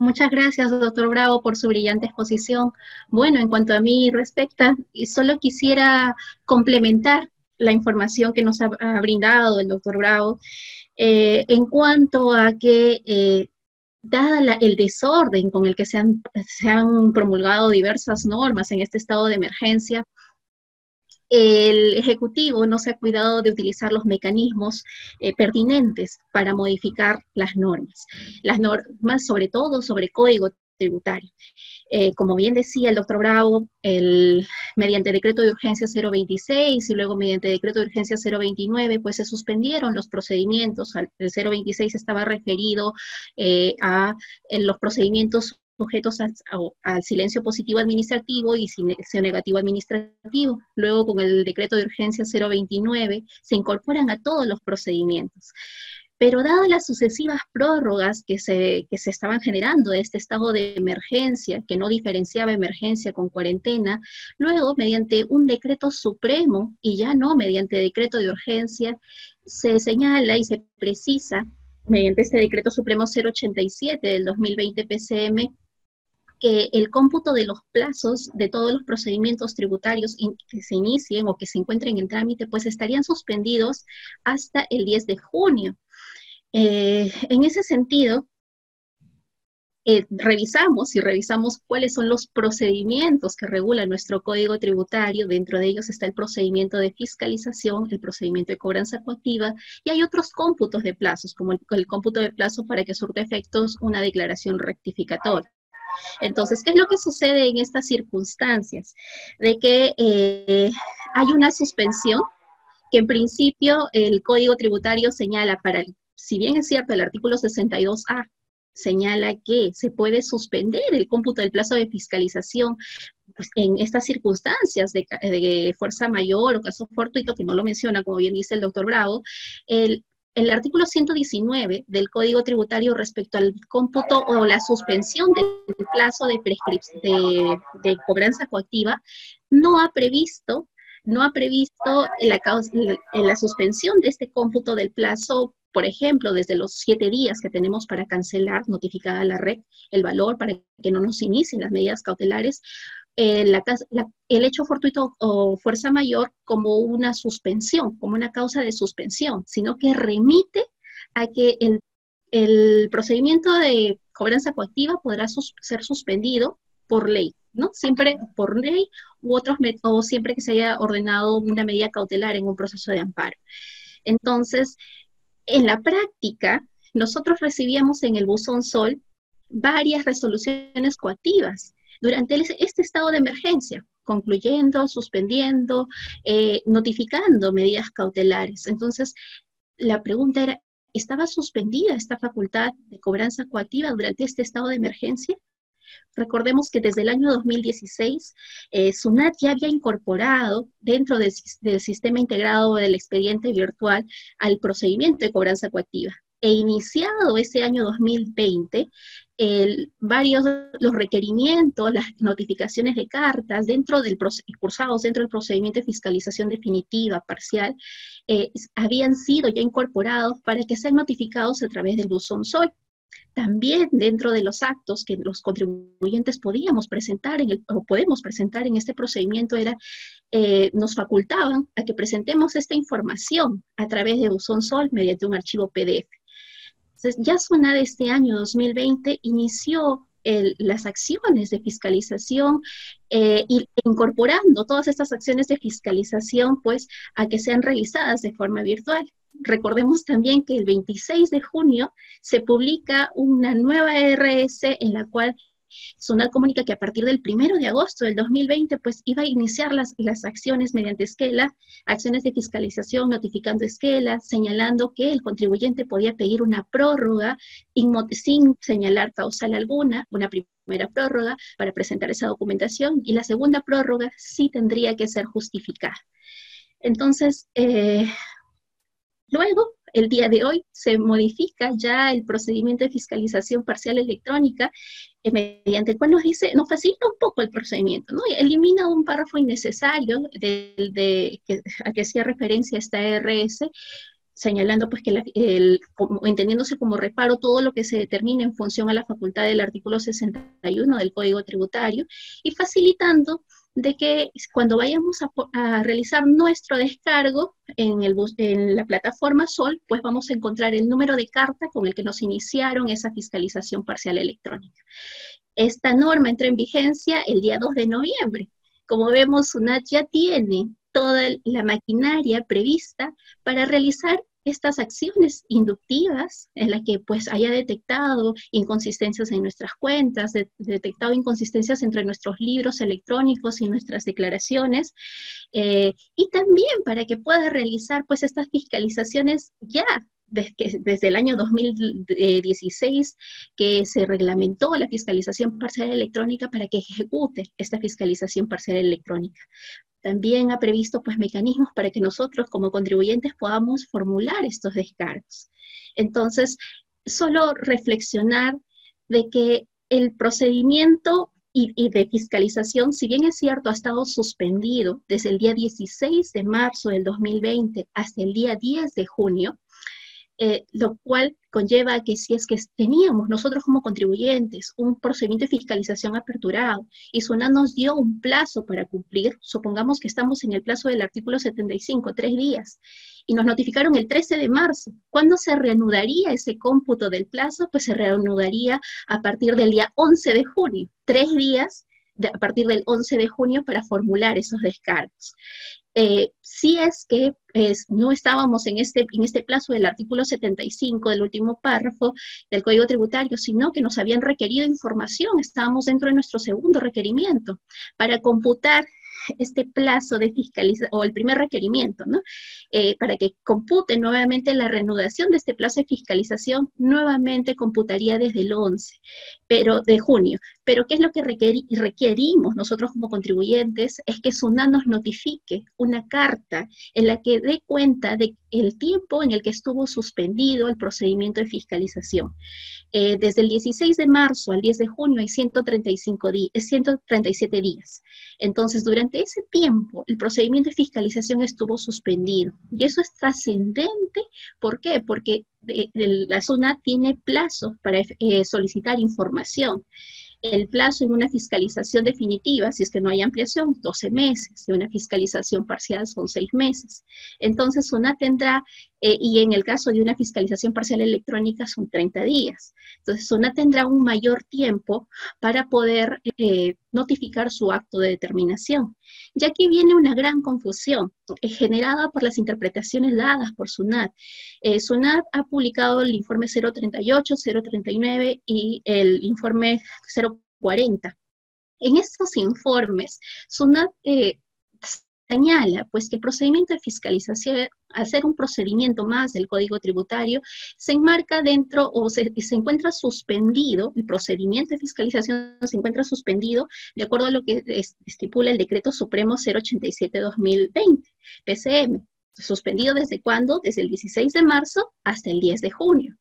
Muchas gracias, doctor Bravo, por su brillante exposición. Bueno, en cuanto a mí respecta, solo quisiera complementar la información que nos ha, brindado el doctor Bravo eh, en cuanto a que eh, dada el desorden con el que se han, promulgado diversas normas en este estado de emergencia, el Ejecutivo no se ha cuidado de utilizar los mecanismos eh, pertinentes para modificar las normas. Las normas, sobre todo sobre código tributario. Eh, como bien decía el doctor Bravo, el, mediante decreto de urgencia 026 y luego mediante decreto de urgencia 029, pues se suspendieron los procedimientos. El 026 estaba referido eh, a los procedimientos sujetos al, silencio positivo administrativo y silencio negativo administrativo. Luego, con el decreto de urgencia 029, se incorporan a todos los procedimientos. Pero dadas las sucesivas prórrogas que se, que se estaban generando de este estado de emergencia, que no diferenciaba emergencia con cuarentena, luego, mediante un decreto supremo, y ya no mediante decreto de urgencia, se señala y se precisa, mediante este decreto supremo 087 del 2020 PCM, que el cómputo de los plazos de todos los procedimientos tributarios que se inicien o que se encuentren en trámite, pues estarían suspendidos hasta el 10 de junio. Eh, en ese sentido, eh, revisamos y revisamos cuáles son los procedimientos que regula nuestro código tributario. Dentro de ellos está el procedimiento de fiscalización, el procedimiento de cobranza coactiva y hay otros cómputos de plazos, como el, cómputo de plazo para que surta efectos una declaración rectificatoria. Entonces, ¿qué es lo que sucede en estas circunstancias? De que eh, hay una suspensión que en principio el Código Tributario señala para, si bien es cierto, el artículo 62A señala que se puede suspender el cómputo del plazo de fiscalización pues, en estas circunstancias de, de, fuerza mayor o caso fortuito, que no lo menciona, como bien dice el doctor Bravo, el, el artículo 119 del Código Tributario respecto al cómputo o la suspensión del plazo de, de, de cobranza coactiva no ha previsto no ha previsto la, la suspensión de este cómputo del plazo, por ejemplo, desde los siete días que tenemos para cancelar notificada a la red el valor para que no nos inicien las medidas cautelares, eh, el hecho fortuito o fuerza mayor como una suspensión, como una causa de suspensión, sino que remite a que el, procedimiento de cobranza coactiva podrá ser suspendido por ley, ¿no? Siempre por ley u otros o siempre que se haya ordenado una medida cautelar en un proceso de amparo. Entonces, en la práctica, nosotros recibíamos en el buzón Sol varias resoluciones coactivas durante este estado de emergencia, concluyendo, suspendiendo, eh, notificando medidas cautelares. Entonces, la pregunta era, ¿estaba suspendida esta facultad de cobranza coactiva durante este estado de emergencia? Recordemos que desde el año 2016, eh, SUNAT ya había incorporado dentro del, del sistema integrado del expediente virtual al procedimiento de cobranza coactiva e iniciado ese año 2020, el, varios los requerimientos, las notificaciones de cartas dentro del cursados dentro del procedimiento de fiscalización definitiva parcial eh, habían sido ya incorporados para que sean notificados a través del buzón SOI. También dentro de los actos que los contribuyentes podíamos presentar en o podemos presentar en este procedimiento era, eh, nos facultaban a que presentemos esta información a través de Buzón Sol mediante un archivo PDF. Entonces, ya de este año 2020 inició las acciones de fiscalización eh, y incorporando todas estas acciones de fiscalización pues a que sean realizadas de forma virtual. Recordemos también que el 26 de junio se publica una nueva RS en la cual Sunat comunica que a partir del 1 de agosto del 2020, pues iba a iniciar las, las acciones mediante esquela, acciones de fiscalización notificando esquela, señalando que el contribuyente podía pedir una prórroga sin señalar causal alguna, una primera prórroga para presentar esa documentación y la segunda prórroga sí tendría que ser justificada. Entonces, eh, luego el día de hoy se modifica ya el procedimiento de fiscalización parcial electrónica eh, mediante el cual nos dice, nos facilita un poco el procedimiento, ¿no? Elimina un párrafo innecesario de, que, a que hacía referencia esta RS, señalando pues que el, entendiéndose como reparo todo lo que se determina en función a la facultad del artículo 61 del Código Tributario y facilitando de que cuando vayamos a, realizar nuestro descargo en, el, en la plataforma Sol, pues vamos a encontrar el número de carta con el que nos iniciaron esa fiscalización parcial electrónica. Esta norma entra en vigencia el día 2 de noviembre. Como vemos, SUNAT ya tiene toda la maquinaria prevista para realizar estas acciones inductivas en las que pues haya detectado inconsistencias en nuestras cuentas, detectado inconsistencias entre nuestros libros electrónicos y nuestras declaraciones, eh, y también para que pueda realizar pues estas fiscalizaciones ya desde, desde, el año 2016 que se reglamentó la fiscalización parcial electrónica para que ejecute esta fiscalización parcial electrónica. También ha previsto pues mecanismos para que nosotros como contribuyentes podamos formular estos descargos. Entonces, solo reflexionar de que el procedimiento y, de fiscalización, si bien es cierto, ha estado suspendido desde el día 16 de marzo del 2020 hasta el día 10 de junio, eh, lo cual conlleva que si es que teníamos nosotros como contribuyentes un procedimiento de fiscalización aperturado y SUNAT nos dio un plazo para cumplir, supongamos que estamos en el plazo del artículo 75, tres días, y nos notificaron el 13 de marzo. ¿Cuándo se reanudaría ese cómputo del plazo? Pues se reanudaría a partir del día 11 de junio, tres días a partir del 11 de junio para formular esos descargos. Eh, si es que no estábamos en este, en este plazo del artículo 75 del último párrafo del Código Tributario, sino que nos habían requerido información, estábamos dentro de nuestro segundo requerimiento para computar este plazo de fiscalización, o el primer requerimiento, ¿no? Eh, para que compute nuevamente la reanudación de este plazo de fiscalización, nuevamente computaría desde el 11 pero, de junio. Pero, ¿qué es lo que requerimos nosotros como contribuyentes? Es que SUNAT nos notifique una carta en la que dé cuenta de el tiempo en el que estuvo suspendido el procedimiento de fiscalización. Eh, desde el 16 de marzo al 10 de junio hay 135 137 días. Entonces, durante ese tiempo, el procedimiento de fiscalización estuvo suspendido. Y eso es trascendente. ¿Por qué? Porque eh, la zona tiene plazos para eh, solicitar información. El plazo en una fiscalización definitiva, si es que no hay ampliación, 12 meses. Y una fiscalización parcial son 6 meses. Entonces, SUNAT tendrá, eh, y en el caso de una fiscalización parcial electrónica, son 30 días. Entonces, SUNAT tendrá un mayor tiempo para poder eh, notificar su acto de determinación. Ya aquí viene una gran confusión eh, generada por las interpretaciones dadas por SUNAT. SUNAT ha publicado el informe 038, 039 y el informe 040. En estos informes, SUNAT eh, señala pues que el procedimiento de fiscalización, al ser un procedimiento más del Código Tributario, se enmarca dentro o se, se, encuentra suspendido, el procedimiento de fiscalización se encuentra suspendido de acuerdo a lo que estipula el Decreto Supremo 087-2020, PCM. Suspendido desde cuándo? Desde el 16 de marzo hasta el 10 de junio.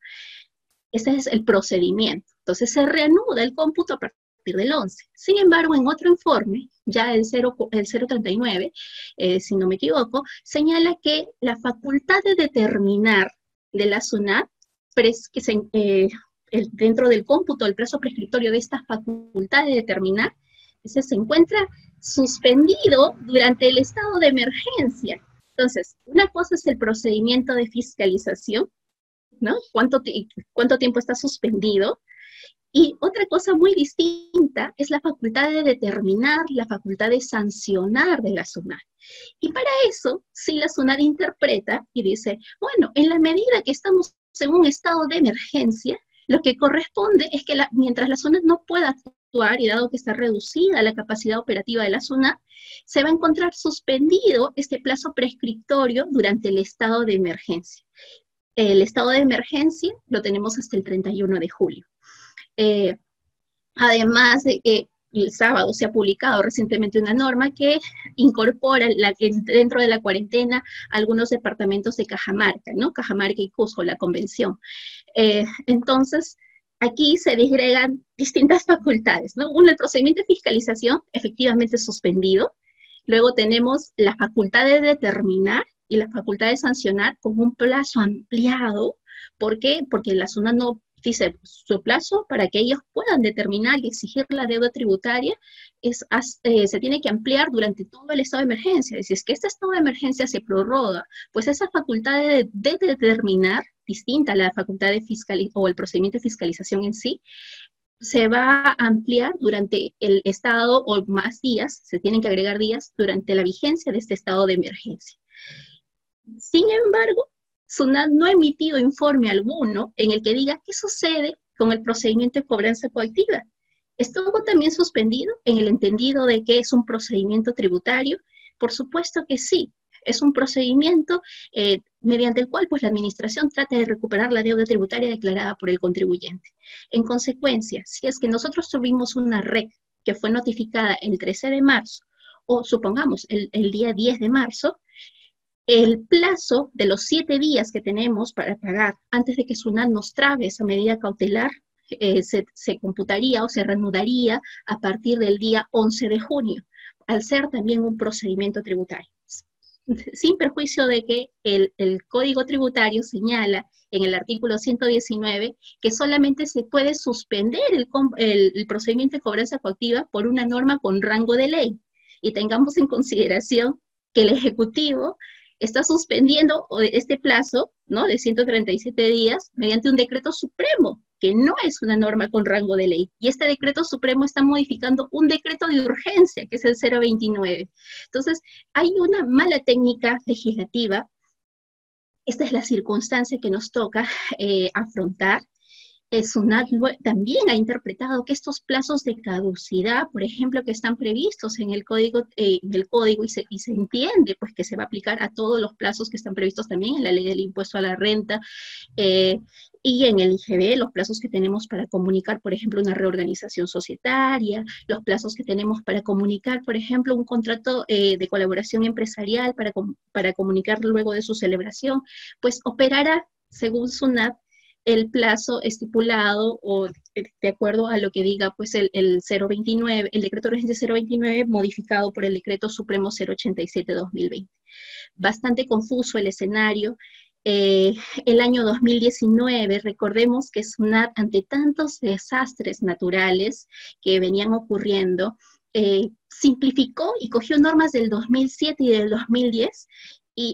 Ese es el procedimiento. Entonces se reanuda el cómputo a partir del 11. Sin embargo, en otro informe, ya el, 0, el 039, eh, si no me equivoco, señala que la facultad de determinar de la SUNAT, que se, eh, dentro del cómputo del plazo prescriptorio de esta facultad de determinar, se encuentra suspendido durante el estado de emergencia. Entonces, una cosa es el procedimiento de fiscalización, ¿no? ¿Cuánto, cuánto tiempo está suspendido? Y otra cosa muy distinta es la facultad de determinar, la facultad de sancionar de la SUNAT. Y para eso, si la SUNAT interpreta y dice, bueno, en la medida que estamos en un estado de emergencia, lo que corresponde es que mientras la SUNAT no pueda actuar y dado que está reducida la capacidad operativa de la SUNAT, se va a encontrar suspendido este plazo prescriptorio durante el estado de emergencia. El estado de emergencia lo tenemos hasta el 31 de julio. Eh, además de que el sábado se ha publicado recientemente una norma que incorpora la, dentro de la cuarentena algunos departamentos de Cajamarca, ¿no? Cajamarca y Cusco, la convención. Eh, entonces, aquí se disgregan distintas facultades, ¿no? Uno, el procedimiento de fiscalización efectivamente suspendido. Luego tenemos la facultad de determinar y la facultad de sancionar con un plazo ampliado. ¿Por qué? Porque la zona no dice su plazo para que ellos puedan determinar y exigir la deuda tributaria es, eh, se tiene que ampliar durante todo el estado de emergencia. Y si es que este estado de emergencia se prorroga, pues esa facultad de, determinar, distinta a la facultad de fiscal o el procedimiento de fiscalización en sí, se va a ampliar durante el estado o más días, se tienen que agregar días durante la vigencia de este estado de emergencia. Sin embargo, SUNAT no ha emitido informe alguno en el que diga qué sucede con el procedimiento de cobranza coactiva. Estuvo también suspendido en el entendido de que es un procedimiento tributario. Por supuesto que sí, es un procedimiento eh, mediante el cual pues, la administración trata de recuperar la deuda tributaria declarada por el contribuyente. En consecuencia, si es que nosotros tuvimos una red que fue notificada el 13 de marzo o supongamos el, día 10 de marzo, el plazo de los siete días que tenemos para pagar antes de que SUNAT nos trabe esa medida cautelar eh, se, se, computaría o se reanudaría a partir del día 11 de junio, al ser también un procedimiento tributario sin perjuicio de que el, Código Tributario señala en el artículo 119 que solamente se puede suspender el, el, procedimiento de cobranza coactiva por una norma con rango de ley. Y tengamos en consideración que el Ejecutivo está suspendiendo este plazo ¿no? de 137 días mediante un decreto supremo que no es una norma con rango de ley. Y este decreto supremo está modificando un decreto de urgencia, que es el 029. Entonces, hay una mala técnica legislativa. Esta es la circunstancia que nos toca eh, afrontar SUNAT también ha interpretado que estos plazos de caducidad, por ejemplo, que están previstos en el código, eh, código y se, entiende pues que se va a aplicar a todos los plazos que están previstos también en la ley del impuesto a la renta eh, y en el IGB, los plazos que tenemos para comunicar, por ejemplo, una reorganización societaria, los plazos que tenemos para comunicar, por ejemplo, un contrato eh, de colaboración empresarial para, para comunicar luego de su celebración, pues operará según SUNAT el plazo estipulado o de acuerdo a lo que diga pues el, 029, el decreto de urgencia 029 modificado por el decreto supremo 087-2020. Bastante confuso el escenario. Eh, el año 2019, recordemos que SUNAT, ante tantos desastres naturales que venían ocurriendo, eh, simplificó y cogió normas del 2007 y del 2010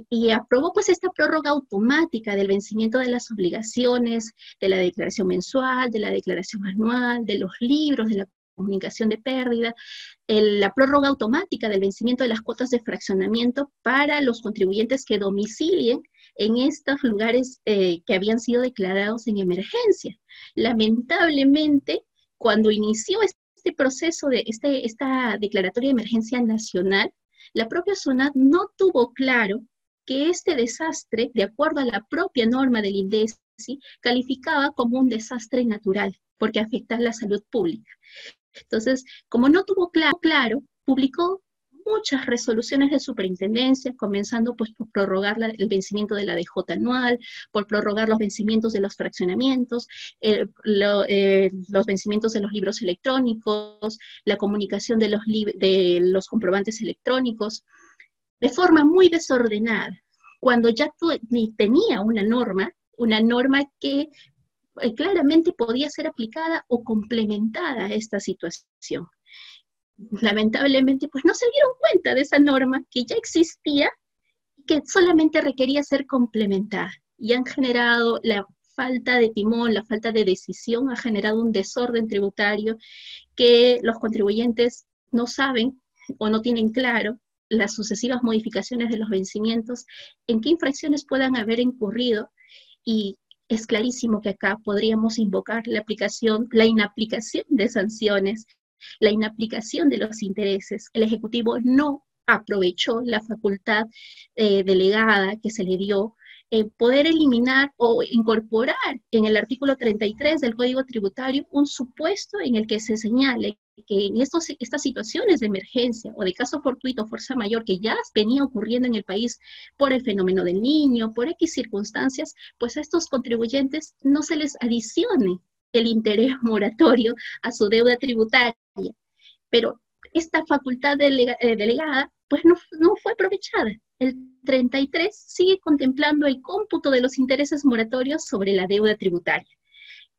y, aprobó pues esta prórroga automática del vencimiento de las obligaciones, de la declaración mensual, de la declaración anual, de los libros, de la comunicación de pérdida, la prórroga automática del vencimiento de las cuotas de fraccionamiento para los contribuyentes que domicilien en estos lugares eh, que habían sido declarados en emergencia. Lamentablemente, cuando inició este proceso de este, esta declaratoria de emergencia nacional, la propia SUNAT no tuvo claro que este desastre, de acuerdo a la propia norma del INDECI, calificaba como un desastre natural, porque afecta a la salud pública. Entonces, como no tuvo claro, publicó muchas resoluciones de superintendencia, comenzando pues, por prorrogar el vencimiento de la DJ anual, por prorrogar los vencimientos de los fraccionamientos, eh, eh, los vencimientos de los libros electrónicos, la comunicación de los, de los comprobantes electrónicos de forma muy desordenada, cuando ya tenía una norma, una norma que eh, claramente podía ser aplicada o complementada a esta situación. Lamentablemente, pues no se dieron cuenta de esa norma que ya existía y que solamente requería ser complementada. Y han generado la falta de timón, la falta de decisión, ha generado un desorden tributario que los contribuyentes no saben o no tienen claro las sucesivas modificaciones de los vencimientos, en qué infracciones puedan haber incurrido y es clarísimo que acá podríamos invocar la aplicación, la inaplicación de sanciones, la inaplicación de los intereses. El Ejecutivo no aprovechó la facultad eh, delegada que se le dio eh, poder eliminar o incorporar en el artículo 33 del Código Tributario un supuesto en el que se señale que en estos, estas situaciones de emergencia o de caso fortuito, fuerza mayor, que ya venía ocurriendo en el país por el fenómeno del niño, por X circunstancias, pues a estos contribuyentes no se les adicione el interés moratorio a su deuda tributaria. Pero esta facultad eh, delegada, pues no, no fue aprovechada. El 33 sigue contemplando el cómputo de los intereses moratorios sobre la deuda tributaria.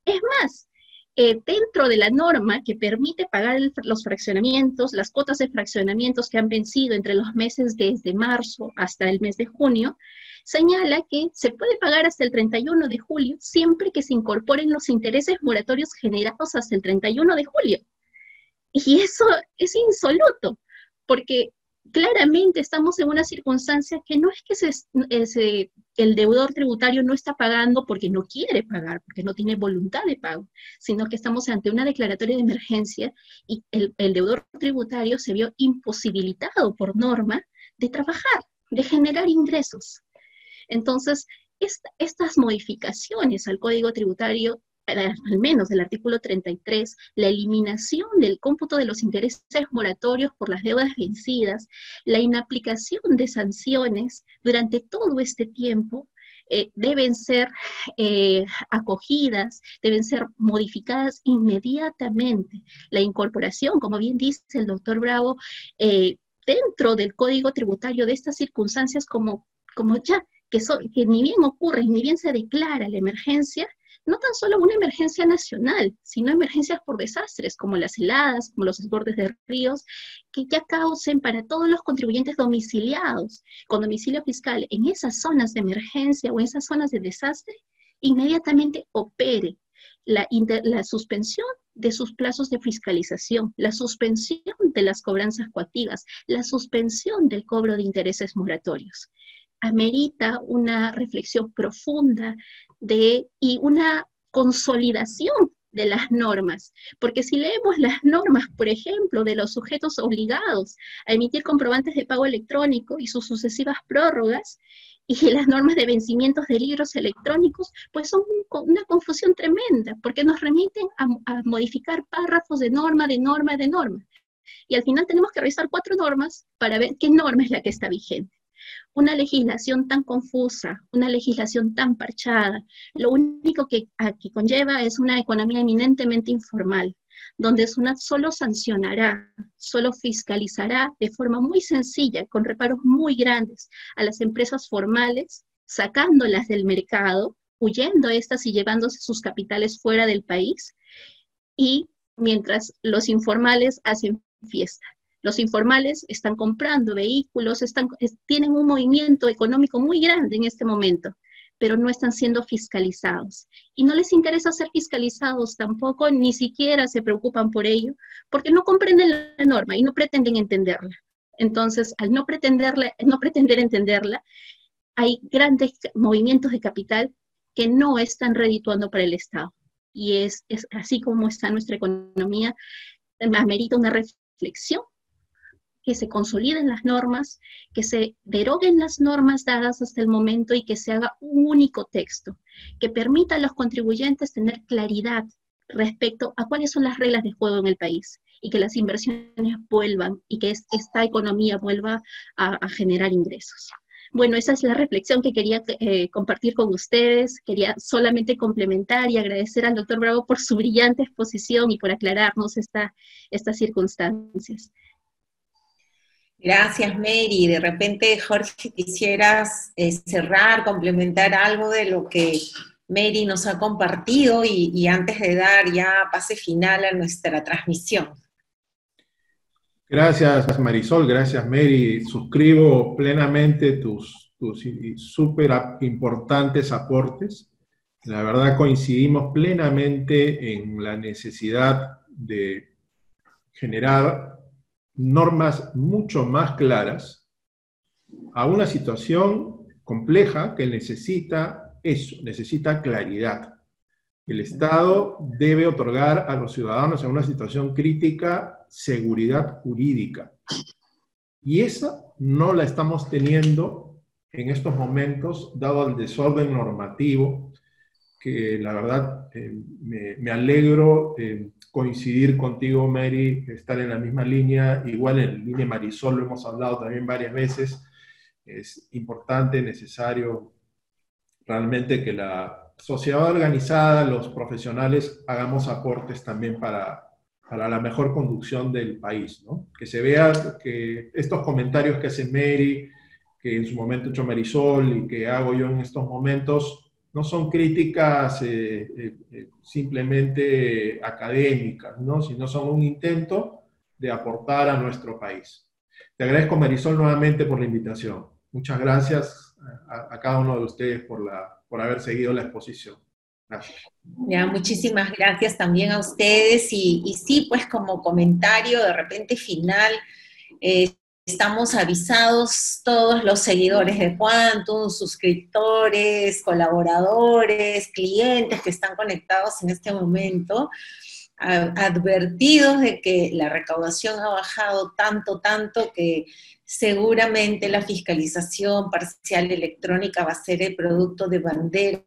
Es más, eh, dentro de la norma que permite pagar los fraccionamientos, las cuotas de fraccionamientos que han vencido entre los meses desde marzo hasta el mes de junio, señala que se puede pagar hasta el 31 de julio siempre que se incorporen los intereses moratorios generados hasta el 31 de julio. Y eso es insoluto, porque claramente estamos en una circunstancia que no es que el deudor tributario no está pagando porque no quiere pagar, porque no tiene voluntad de pago, sino que estamos ante una declaratoria de emergencia y el, deudor tributario se vio imposibilitado por norma de trabajar, de generar ingresos. Entonces, estas modificaciones al Código Tributario al menos del artículo 33, la eliminación del cómputo de los intereses moratorios por las deudas vencidas, la inaplicación de sanciones durante todo este tiempo, eh, deben ser eh, acogidas, deben ser modificadas inmediatamente. La incorporación, como bien dice el doctor Bravo, eh, dentro del código tributario de estas circunstancias como, como ya, que, que ni bien ocurre, ni bien se declara la emergencia, no tan solo una emergencia nacional, sino emergencias por desastres como las heladas, como los desbordes de ríos, que ya causen para todos los contribuyentes domiciliados con domicilio fiscal en esas zonas de emergencia o en esas zonas de desastre, inmediatamente opere la, la, suspensión de sus plazos de fiscalización, la suspensión de las cobranzas coactivas, la suspensión del cobro de intereses moratorios. Amerita una reflexión profunda de, y una consolidación de las normas. Porque si leemos las normas, por ejemplo, de los sujetos obligados a emitir comprobantes de pago electrónico y sus sucesivas prórrogas, y las normas de vencimientos de libros electrónicos, pues son una confusión tremenda, porque nos remiten a, a modificar párrafos de norma, de norma, de norma. Y al final tenemos que revisar cuatro normas para ver qué norma es la que está vigente. Una legislación tan confusa, una legislación tan parchada, lo único que aquí conlleva es una economía eminentemente informal, donde SUNAT solo sancionará, solo fiscalizará de forma muy sencilla, con reparos muy grandes, a las empresas formales, sacándolas del mercado, huyendo estas y llevándose sus capitales fuera del país, y mientras los informales hacen fiesta. Los informales están comprando vehículos, tienen un movimiento económico muy grande en este momento, pero no están siendo fiscalizados. Y no les interesa ser fiscalizados tampoco, ni siquiera se preocupan por ello, porque no comprenden la norma y no pretenden entenderla. Entonces, al no, pretender entenderla, hay grandes movimientos de capital que no están redituando para el Estado. Y es, es así como está nuestra economía, amerita una reflexión que se consoliden las normas, que se deroguen las normas dadas hasta el momento y que se haga un único texto, que permita a los contribuyentes tener claridad respecto a cuáles son las reglas de juego en el país y que las inversiones vuelvan y que esta economía vuelva a, generar ingresos. Bueno, esa es la reflexión que quería eh, compartir con ustedes. Quería solamente complementar y agradecer al doctor Bravo por su brillante exposición y por aclararnos esta, estas circunstancias. Gracias, Mary. De repente, Jorge, quisieras eh, cerrar, complementar algo de lo que Mary nos ha compartido y, antes de dar ya pase final a nuestra transmisión. Gracias, Marisol. Gracias, Mary. Suscribo plenamente tus, tus súper importantes aportes. La verdad coincidimos plenamente en la necesidad de generar normas mucho más claras a una situación compleja que necesita eso, necesita claridad. El Estado debe otorgar a los ciudadanos en una situación crítica seguridad jurídica. Y esa no la estamos teniendo en estos momentos, dado el desorden normativo, que la verdad eh, me, alegro eh, coincidir contigo, Mary, estar en la misma línea, igual en línea Marisol, lo hemos hablado también varias veces, es importante, necesario realmente que la sociedad organizada, los profesionales, hagamos aportes también para, para la mejor conducción del país, ¿no? Que se vea que estos comentarios que hace Mary, que en su momento hecho Marisol y que hago yo en estos momentos, no son críticas eh, eh, simplemente académicas, ¿no? sino son un intento de aportar a nuestro país. Te agradezco, Marisol, nuevamente por la invitación. Muchas gracias a, cada uno de ustedes por, la, por haber seguido la exposición. Gracias. Ya, muchísimas gracias también a ustedes y, y sí, pues como comentario de repente final, eh, estamos avisados todos los seguidores de Quantum, suscriptores, colaboradores, clientes que están conectados en este momento, advertidos de que la recaudación ha bajado tanto, tanto que seguramente la fiscalización parcial electrónica va a ser el producto de bandera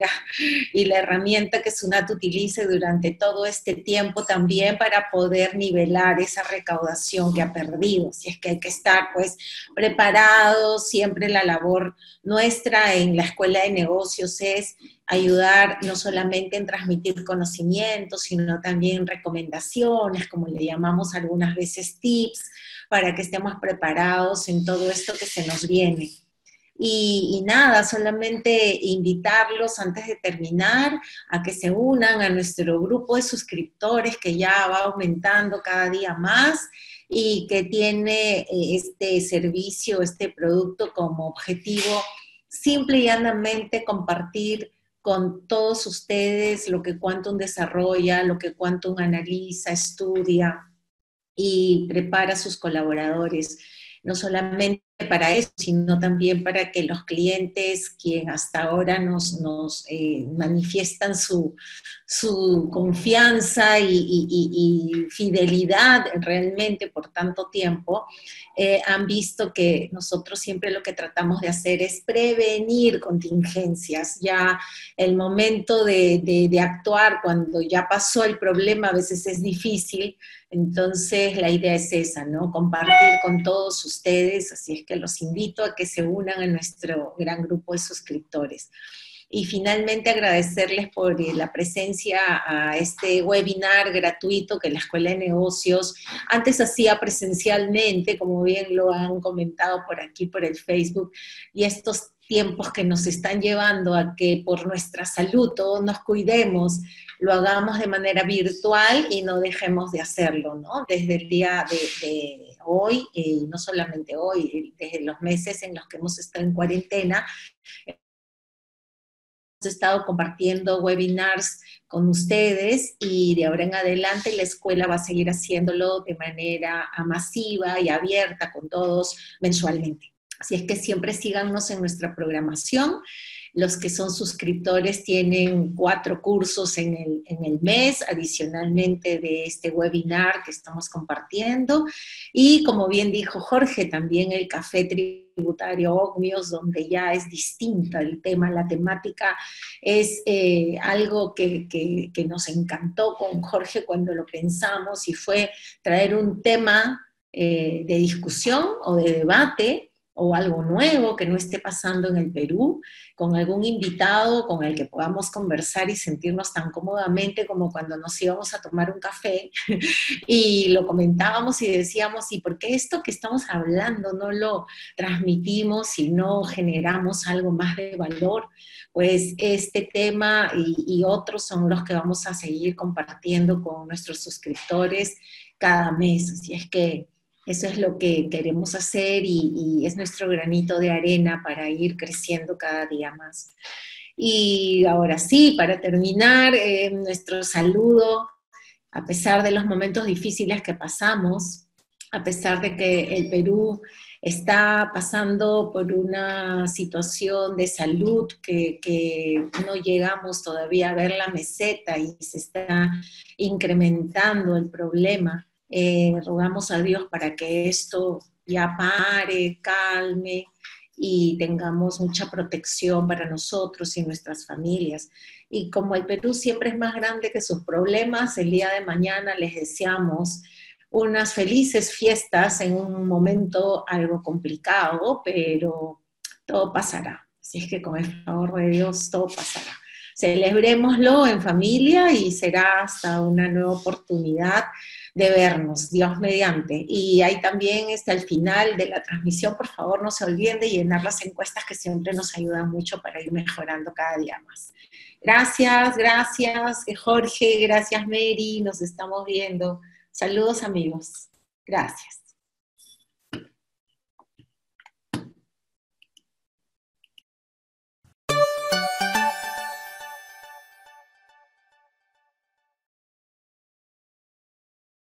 y la herramienta que SUNAT utilice durante todo este tiempo también para poder nivelar esa recaudación que ha perdido. Si es que hay que estar pues preparados, siempre la labor nuestra en la escuela de negocios es ayudar no solamente en transmitir conocimientos, sino también recomendaciones, como le llamamos algunas veces tips, para que estemos preparados en todo esto que se nos viene. Y, nada, solamente invitarlos antes de terminar a que se unan a nuestro grupo de suscriptores que ya va aumentando cada día más y que tiene eh, este servicio, este producto como objetivo simple y llanamente compartir con todos ustedes lo que Quantum desarrolla, lo que Quantum analiza, estudia, y prepara a sus colaboradores, no solamente para eso, sino también para que los clientes, quien hasta ahora nos, nos eh, manifiestan su, su confianza y, fidelidad realmente por tanto tiempo, eh, han visto que nosotros siempre lo que tratamos de hacer es prevenir contingencias. Ya el momento de, de, de actuar cuando ya pasó el problema a veces es difícil, entonces la idea es esa, ¿no? Compartir con todos ustedes, así es que los invito a que se unan a nuestro gran grupo de suscriptores. Y finalmente agradecerles por eh, la presencia a este webinar gratuito que la Escuela de Negocios antes hacía presencialmente, como bien lo han comentado por aquí, por el Facebook, y estos tiempos que nos están llevando a que por nuestra salud todos nos cuidemos, lo hagamos de manera virtual y no dejemos de hacerlo, ¿no? Desde el día de, hoy, y no solamente hoy, desde los meses en los que hemos estado en cuarentena, hemos estado compartiendo webinars con ustedes y de ahora en adelante la escuela va a seguir haciéndolo de manera masiva y abierta con todos mensualmente. Así es que siempre síganos en nuestra programación. Los que son suscriptores tienen cuatro cursos en el, en el, mes, adicionalmente de este webinar que estamos compartiendo. Y como bien dijo Jorge, también el café tributario OGMIOS, donde ya es distinta el tema, la temática es eh, algo que, que, nos encantó con Jorge cuando lo pensamos y fue traer un tema eh, de discusión o de debate o algo nuevo que no esté pasando en el Perú, con algún invitado con el que podamos conversar y sentirnos tan cómodamente como cuando nos íbamos a tomar un café y lo comentábamos y decíamos, ¿y por qué esto que estamos hablando no lo transmitimos y no generamos algo más de valor? Pues este tema y, y otros son los que vamos a seguir compartiendo con nuestros suscriptores cada mes. Así es que eso es lo que queremos hacer y, es nuestro granito de arena para ir creciendo cada día más. Y ahora sí, para terminar, eh, nuestro saludo, a pesar de los momentos difíciles que pasamos, a pesar de que el Perú está pasando por una situación de salud que, que, no llegamos todavía a ver la meseta y se está incrementando el problema. Eh, rogamos a Dios para que esto ya pare, calme y tengamos mucha protección para nosotros y nuestras familias. Y como el Perú siempre es más grande que sus problemas, el día de mañana les deseamos unas felices fiestas en un momento algo complicado, pero todo pasará. Así es que con el favor de Dios todo pasará. celebrémoslo en familia y será hasta una nueva oportunidad de vernos, Dios mediante. Y ahí también está el final de la transmisión, por favor no se olviden de llenar las encuestas que siempre nos ayudan mucho para ir mejorando cada día más. Gracias, gracias Jorge, gracias Mary, nos estamos viendo. Saludos amigos. Gracias.